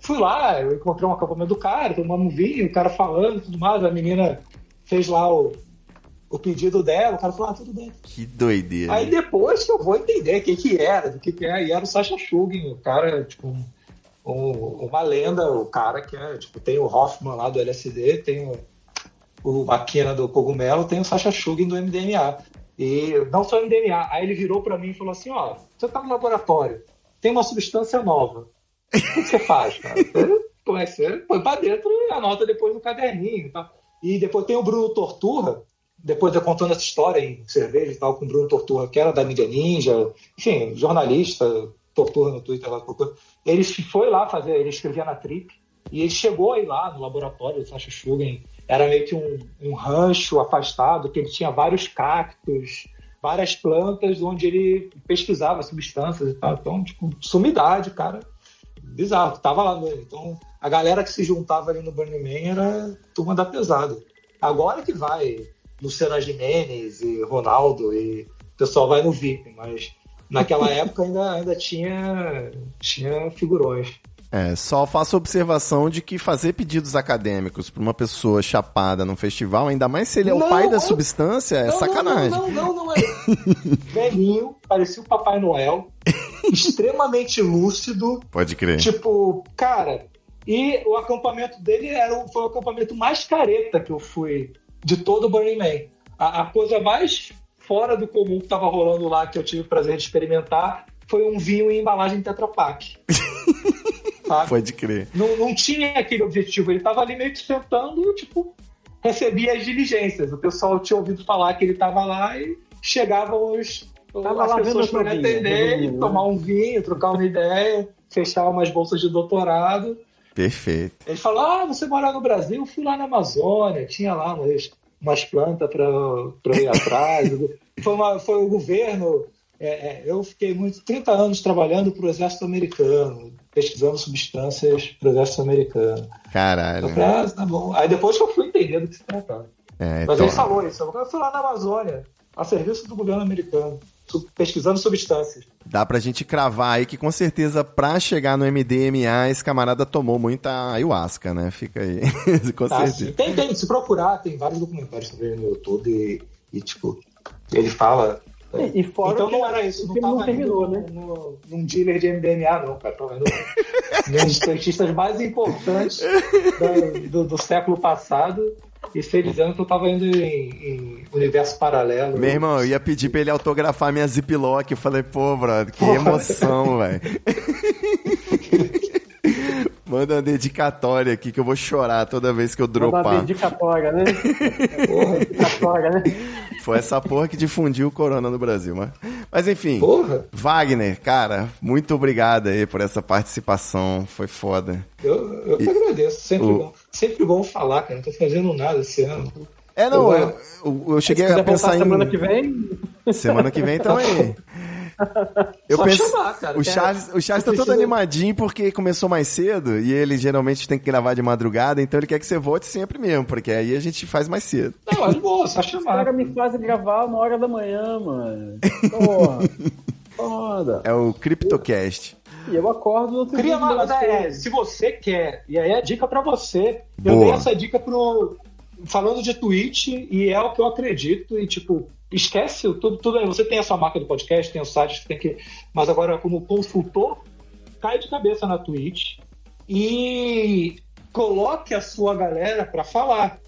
fui lá, eu encontrei um acampamento do cara, tomamos um vinho, o cara falando tudo mais, a menina fez lá o, o pedido dela, o cara falou, ah, tudo bem. Que doideira. Aí depois que eu vou entender o que que era, do que que é, e era o Sasha Shugin, o cara, tipo, um, um, uma lenda, o cara que é, tipo, tem o Hoffman lá do LSD, tem o, o Maquina do Cogumelo, tem o Sasha Shugin do MDMA. E não só MDMA, aí ele virou para mim e falou assim, ó, você tá no laboratório, tem uma substância nova, o que você faz, cara? Você põe pra dentro e anota depois no caderninho, tá? E depois tem o Bruno Torturra, depois eu contando essa história em cerveja e tal, com o Bruno Torturra, que era da mídia ninja, enfim, jornalista, Torturra no Twitter lá, Torturra. Ele foi lá fazer, ele escrevia na Trip, e ele chegou aí lá no laboratório do Sacha Schugen, era meio que um, um rancho afastado, que ele tinha vários cactos, várias plantas, onde ele pesquisava substâncias e tal. Então, tipo, sumidade, cara. Bizarro, tava lá. Né? Então, a galera que se juntava ali no Burning Man era turma da pesada. Agora que vai Luciana Jimenez e Ronaldo e o pessoal vai no VIP, mas naquela época ainda, ainda tinha, tinha figurões. É, só faço observação de que fazer pedidos acadêmicos para uma pessoa chapada num festival, ainda mais se ele é Não, o pai da é- substância, é Não, sacanagem. Não, não, não, não é. Velhinho, parecia o Papai Noel, extremamente lúcido, Pode crer. Tipo, cara, e o acampamento dele era, o- foi o acampamento mais careta que eu fui de todo o Burning Man. A, a coisa mais fora do comum que tava rolando lá, que eu tive o prazer de experimentar, foi um vinho em embalagem Tetra Pak. Sabe? Pode crer. Não, não tinha aquele objetivo, ele tava ali meio que sentando, tipo, recebia as diligências. O pessoal tinha ouvido falar que ele tava lá e chegavam os, Tava as lá pessoas para atender, resumindo, né? tomar um vinho, trocar uma ideia, fechar umas bolsas de doutorado. Perfeito. Ele falou: Ah, você mora no Brasil? Eu fui lá na Amazônia, tinha lá umas, umas plantas para ir atrás. foi, uma- foi o governo. é, é, eu fiquei muito 30 anos trabalhando para o Exército Americano, pesquisando substâncias para o Exército Americano. Caralho. Falei, ah, tá bom. Aí depois que eu fui entender do que se tratava. É, Mas então, ele falou isso. Eu fui lá na Amazônia, a serviço do governo americano, pesquisando substâncias. dá pra gente cravar aí que com certeza pra chegar no MDMA esse camarada tomou muita ayahuasca, né? Fica aí. com Tá, certeza. tem, tem, se procurar, tem vários documentários ele no YouTube e, e, tipo, ele fala. E- e fora então não era isso, o não não terminou, né? no- no- num dealer de MDMA, não, cara. Num dos cientistas mais importantes da- do, do século passado e sei dizendo que eu tava indo em, em universo paralelo. Meu irmão, eu ia pedir pra ele autografar minha ziplock. Eu falei, pô, brother, que emoção, velho. Manda uma dedicatória aqui que eu vou chorar toda vez que eu Manda uma dropar. dedicatória, né? Porra, dedicatória, né? Foi essa porra que difundiu o corona no Brasil, mas, mas enfim. Porra, Wagner, cara, muito obrigado aí por essa participação, foi foda. eu, eu que agradeço. Sempre, o- bom, sempre bom falar, cara. Não tô fazendo nada esse ano. É, não, Eu- eu, cheguei a pensar em... semana que vem, Semana que vem também. Eu Só penso, chamar, cara. o Quer- Charles, o Charles tá eu todo preciso- animadinho porque começou mais cedo e ele geralmente tem que gravar de madrugada, então ele quer que você volte sempre mesmo, porque aí a gente faz mais cedo. Não, mas boa, só os chamar. caras me fazem gravar uma hora da manhã, mano. Porra. Foda. É o CryptoCast. E eu acordo no outro Cria dia. uma, é, se você quer, e aí a dica pra você. Eu Boa. dei essa dica pro. Falando de Twitch, e é o que eu acredito, e tipo, esquece tudo, tudo aí. Você tem a sua marca do podcast, tem o site, você tem que. Mas agora, como consultor, cai de cabeça na Twitch e coloque a sua galera pra falar.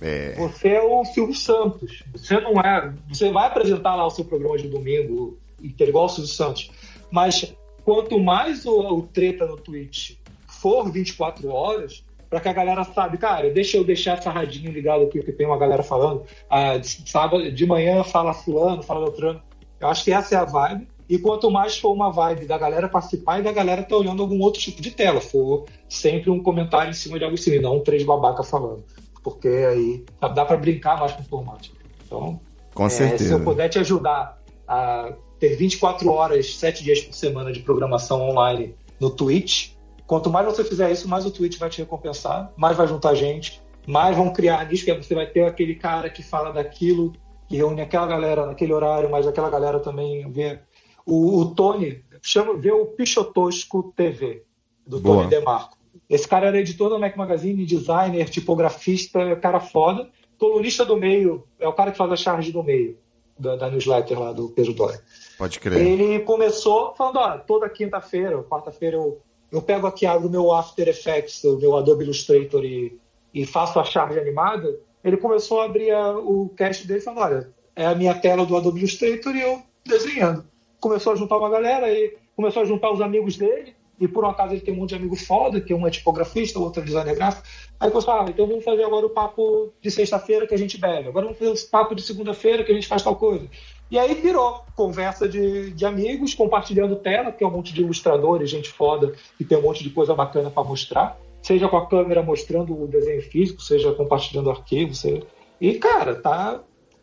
É, Você é o Silvio Santos. Você não é. Você vai apresentar lá o seu programa de domingo e ter igual o Silvio Santos. Mas quanto mais o, o treta no Twitch for 24 horas, para que a galera sabe, cara, deixa eu deixar essa radinho ligado aqui, que tem uma galera falando. Ah, de, sábado, de manhã fala fulano, fala outrano. Eu acho que essa é a vibe. E quanto mais for uma vibe da galera participar e da galera tá olhando algum outro tipo de tela, for sempre um comentário em cima de algo assim, não três babaca falando. Porque aí dá para brincar mais com o formato. Então, com é, se eu certeza. puder te ajudar a ter 24 horas, 7 dias por semana de programação online no Twitch. Quanto mais você fizer isso, mais o Twitch vai te recompensar, mais vai juntar gente, mais vão criar nicho, porque você vai ter aquele cara que fala daquilo, que reúne aquela galera naquele horário, mas aquela galera também vê. O, o Tony chama, vê o Pichotosco TV, do Boa. Tony DeMarco. Esse cara era editor do Mac Magazine, designer, tipografista, cara foda. Colunista do meio, é o cara que faz a charge do meio, da, da newsletter lá do Pedro Dória. Pode crer. Ele começou falando, ó, toda quinta-feira, quarta-feira eu, eu pego aqui, abro o meu After Effects, o meu Adobe Illustrator e, e faço a charge animada. Ele começou a abrir a- o cast dele falando, olha, é a minha tela do Adobe Illustrator e eu desenhando. Começou a juntar uma galera e começou a juntar os amigos dele. E por um acaso ele tem um monte de amigo foda, que um é tipografista, o outro é designer gráfico. Aí começou, ah, então vamos fazer agora o papo de sexta-feira que a gente bebe. Agora vamos fazer o papo de segunda-feira que a gente faz tal coisa. E aí virou conversa de, de amigos, compartilhando tela, que é um monte de ilustradores, gente foda, que tem um monte de coisa bacana para mostrar. Seja com a câmera mostrando o desenho físico, seja compartilhando arquivo. Seja... E, cara, tá.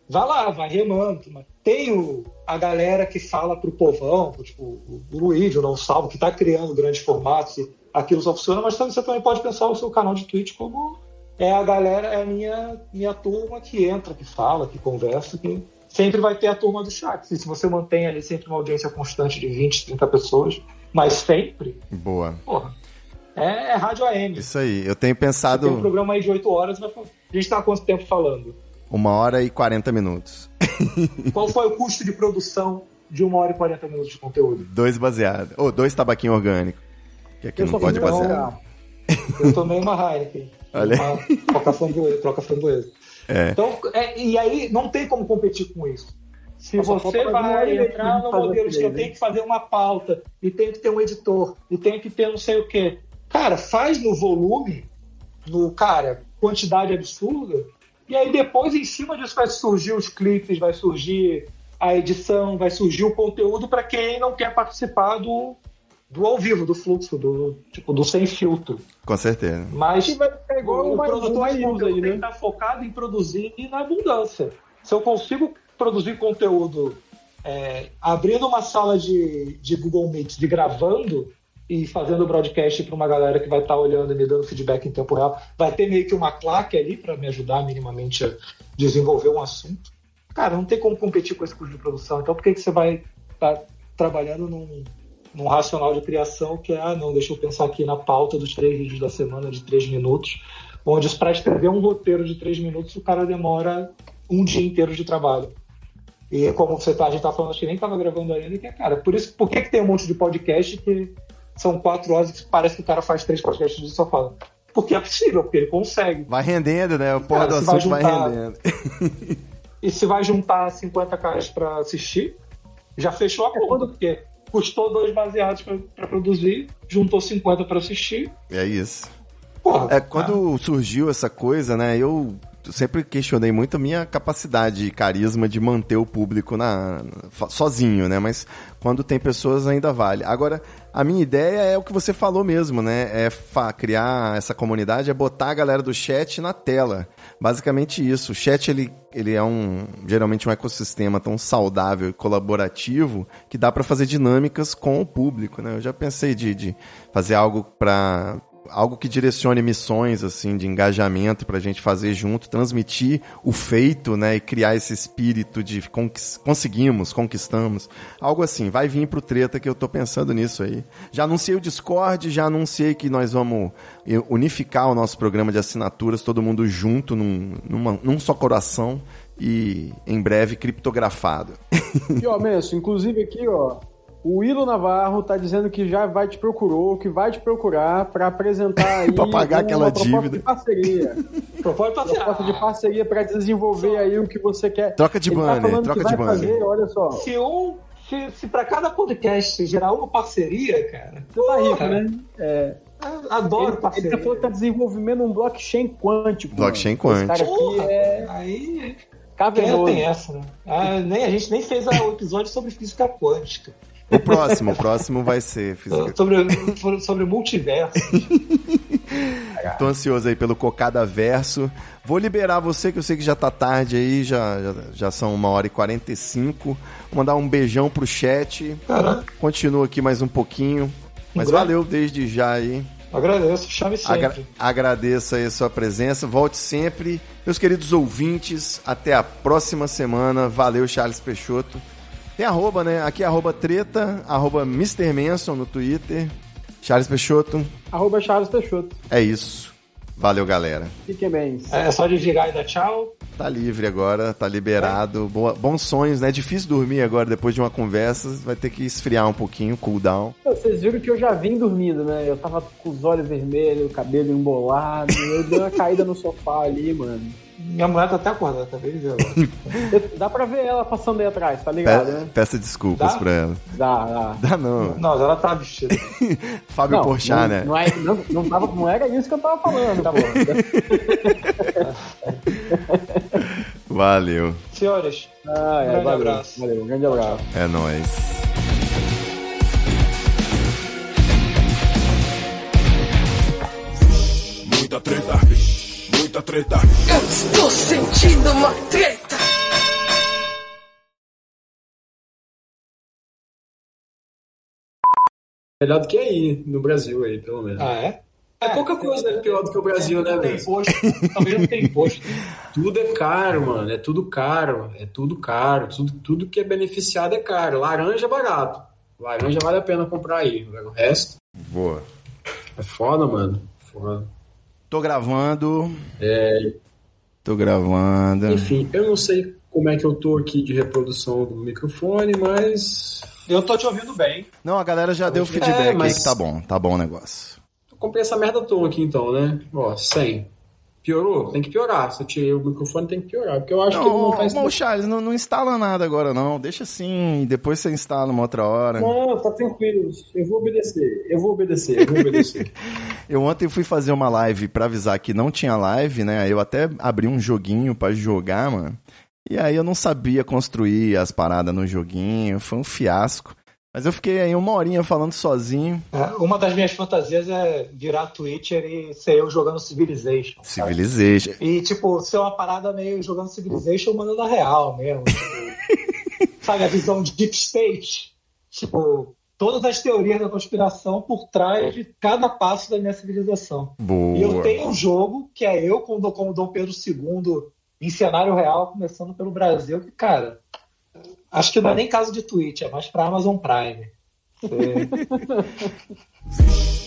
Vai lá, vai remando. Tem o- a galera que fala pro povão, tipo o o o Não Salvo, que tá criando grandes formatos aquilo só funciona, mas você também pode pensar o seu canal de Twitch como é a galera, é a minha, minha turma que entra, que fala, que conversa, que sempre vai ter a turma do chat. E se você mantém ali sempre uma audiência constante de 20, 30 pessoas, mas sempre, Boa. porra, é, é rádio AM. Isso aí. Eu tenho Tem um pensado programa aí de 8 horas, falar- a gente tá há quanto tempo falando? uma hora e 40 minutos. Qual foi o custo de produção de 1 hora e 40 minutos de conteúdo? Dois baseados. Ou dois tabaquinhos orgânicos. Que aqui Eu não pode basear. Eu tomei uma Heineken. Olha Uma troca framboesa. É. Então, é, e aí não tem como competir com isso. Se você vai entrar no modelo de que eu tenho que fazer uma pauta, e tenho que ter um editor, e tenho que ter não sei o quê. Cara, faz no volume, no, cara, quantidade absurda, e aí depois em cima disso vai surgir os clipes, vai surgir a edição, vai surgir o conteúdo para quem não quer participar do, do ao vivo, do fluxo, do tipo do sem filtro. Com certeza. Mas Que vai ficar igual o, o mais- produtor aí, tem né? que estar focado em produzir e na abundância. Se eu consigo produzir conteúdo é, abrindo uma sala de, de Google Meet, de gravando e fazendo broadcast para uma galera que vai estar olhando e me dando feedback em tempo real, vai ter meio que uma claque ali para me ajudar minimamente a desenvolver um assunto. Cara, não tem como competir com esse custo de produção. Então, por que, que você vai estar trabalhando num, num racional de criação que é, ah, não, deixa eu pensar aqui na pauta dos três vídeos da semana de três minutos, onde para escrever um roteiro de três minutos o cara demora um dia inteiro de trabalho. E como você tá, a gente tá falando, acho que nem tava gravando ainda, que é, cara, por isso, por que, que tem um monte de podcast que são quatro horas e parece que o cara faz três podcasts de só fala? Porque é possível, porque ele consegue. Vai rendendo, né? O porra do vai assunto vai, juntar- rendendo. E se vai juntar 50 caras para assistir, já fechou a conta, porque custou dois baseados para produzir, juntou 50 para assistir. É isso. Porra, É, quando surgiu essa coisa, né, eu sempre questionei muito a minha capacidade e carisma de manter o público na, sozinho, né, mas quando tem pessoas ainda vale. Agora, a minha ideia é o que você falou mesmo, né, é criar essa comunidade, é botar a galera do chat na tela. Basicamente isso. O chat, ele, ele é um, geralmente um ecossistema tão saudável e colaborativo que dá para fazer dinâmicas com o público, né. Eu já pensei de, de fazer algo para algo que direcione missões assim de engajamento pra gente fazer junto, transmitir o feito, né, e criar esse espírito de conseguimos, conquistamos. Algo assim, vai vir pro treta que eu tô pensando nisso aí. Já anunciei o Discord, já anunciei que nós vamos unificar o nosso programa de assinaturas, todo mundo junto num, numa- num só coração e em breve criptografado. E, ó, Menso, inclusive aqui, ó, o Willo Navarro tá dizendo que já vai te procurou, que vai te procurar pra apresentar aí Pra pagar uma aquela proposta dívida. de parceria. propõe pra proposta de parceria pra desenvolver aí o que você quer. Troca de Ele tá banner, falando troca de vai banner. Fazer, olha só, Se um. Se, se para cada podcast gerar uma parceria, cara. você tá rico, né? É, Adoro ele, parceria. ele tá falando que tá desenvolvendo um blockchain quântico. Blockchain mano. Esse quântico. cara aqui Porra, é Aí. Quem cavernoso. tem essa, né? Ah, nem, a gente nem fez o episódio sobre física quântica. O próximo, o próximo vai ser física. Sobre, sobre multiverso. Tô ansioso aí pelo Cocada Verso. Vou liberar você, que eu sei que já tá tarde aí, já, já, já são uma hora e 45. Vou mandar um beijão pro chat. Caraca. Continua aqui mais um pouquinho. Mas valeu desde já aí. Agradeço, chame sempre. Agra agradeço aí a sua presença. Volte sempre. Meus queridos ouvintes, até a próxima semana. Valeu, Charles Peixoto. Tem arroba, né? Aqui é arroba treta, arroba Mr. Manson no Twitter. Charles Peixoto, Arroba Charles Peixoto. é isso. Valeu, galera. Fiquem bem. É só desligar e dar tchau. Tá livre agora, tá liberado. Boa- bons sonhos, né? É difícil dormir agora depois de uma conversa. Vai ter que esfriar um pouquinho, cool down. Vocês viram que eu já vim dormindo, né? Eu tava com os olhos vermelhos, o cabelo embolado. Eu dei uma caída no sofá ali, mano. Minha mulher tá até acordada, tá. Eu- Dá pra ver ela passando aí atrás, tá ligado, Pe né? peça desculpas Dá? pra ela. Dá, dá. Dá não. Não, ela tá vestida. Fábio Não, Porchat, não, né? Não, é, não, não, tava, não era isso que eu tava falando, tá bom. Valeu. Senhores, Ah, é, Grande valeu, abraço. Valeu, um grande abraço. É nóis. Muita treta, muita treta. Eu estou sentindo uma treta. Melhor do que aí, no Brasil aí, pelo menos. ah, é? É pouca coisa né, pior do que o Brasil, né, velho? imposto. Também não tem imposto. Tudo é caro, mano. É tudo caro. É tudo caro. Tudo, tudo que é beneficiado é caro. Laranja é barato. Laranja vale a pena comprar aí. O resto Boa. é foda, mano. Foda. Tô gravando. É, Tô gravando. enfim, eu não sei como é que eu tô aqui de reprodução do microfone, mas Eu tô te ouvindo bem. Não, a galera já deu feedback É, mas- aí que tá bom. Tá bom o negócio. eu comprei essa merda toda aqui então, né? Ó, 100. Piorou? Tem que piorar. Se eu tirei o microfone, tem que piorar. Porque eu acho que ele não tá Não, ô, Charles, não, não instala nada agora, não. Deixa assim, depois você instala uma outra hora. Não, tá tranquilo. Eu vou obedecer. Eu vou obedecer. Eu vou obedecer. Eu ontem fui fazer uma live pra avisar que não tinha live, né? Eu até abri um joguinho pra jogar, mano. E aí eu não sabia construir as paradas no joguinho, foi um fiasco. Mas eu fiquei aí uma horinha falando sozinho. É, uma das minhas fantasias é virar Twitcher e ser eu jogando Civilization. sabe? Civilization. E, tipo, ser uma parada meio jogando Civilization, mas na real mesmo. sabe, a visão de Deep State. Tipo, todas as teorias da conspiração por trás de cada passo da minha civilização. Boa. E eu tenho um jogo que é eu com o com o Dom Pedro II em cenário real, começando pelo Brasil, que, cara, acho que não é nem caso de Twitch, é mais pra Amazon Prime. Você-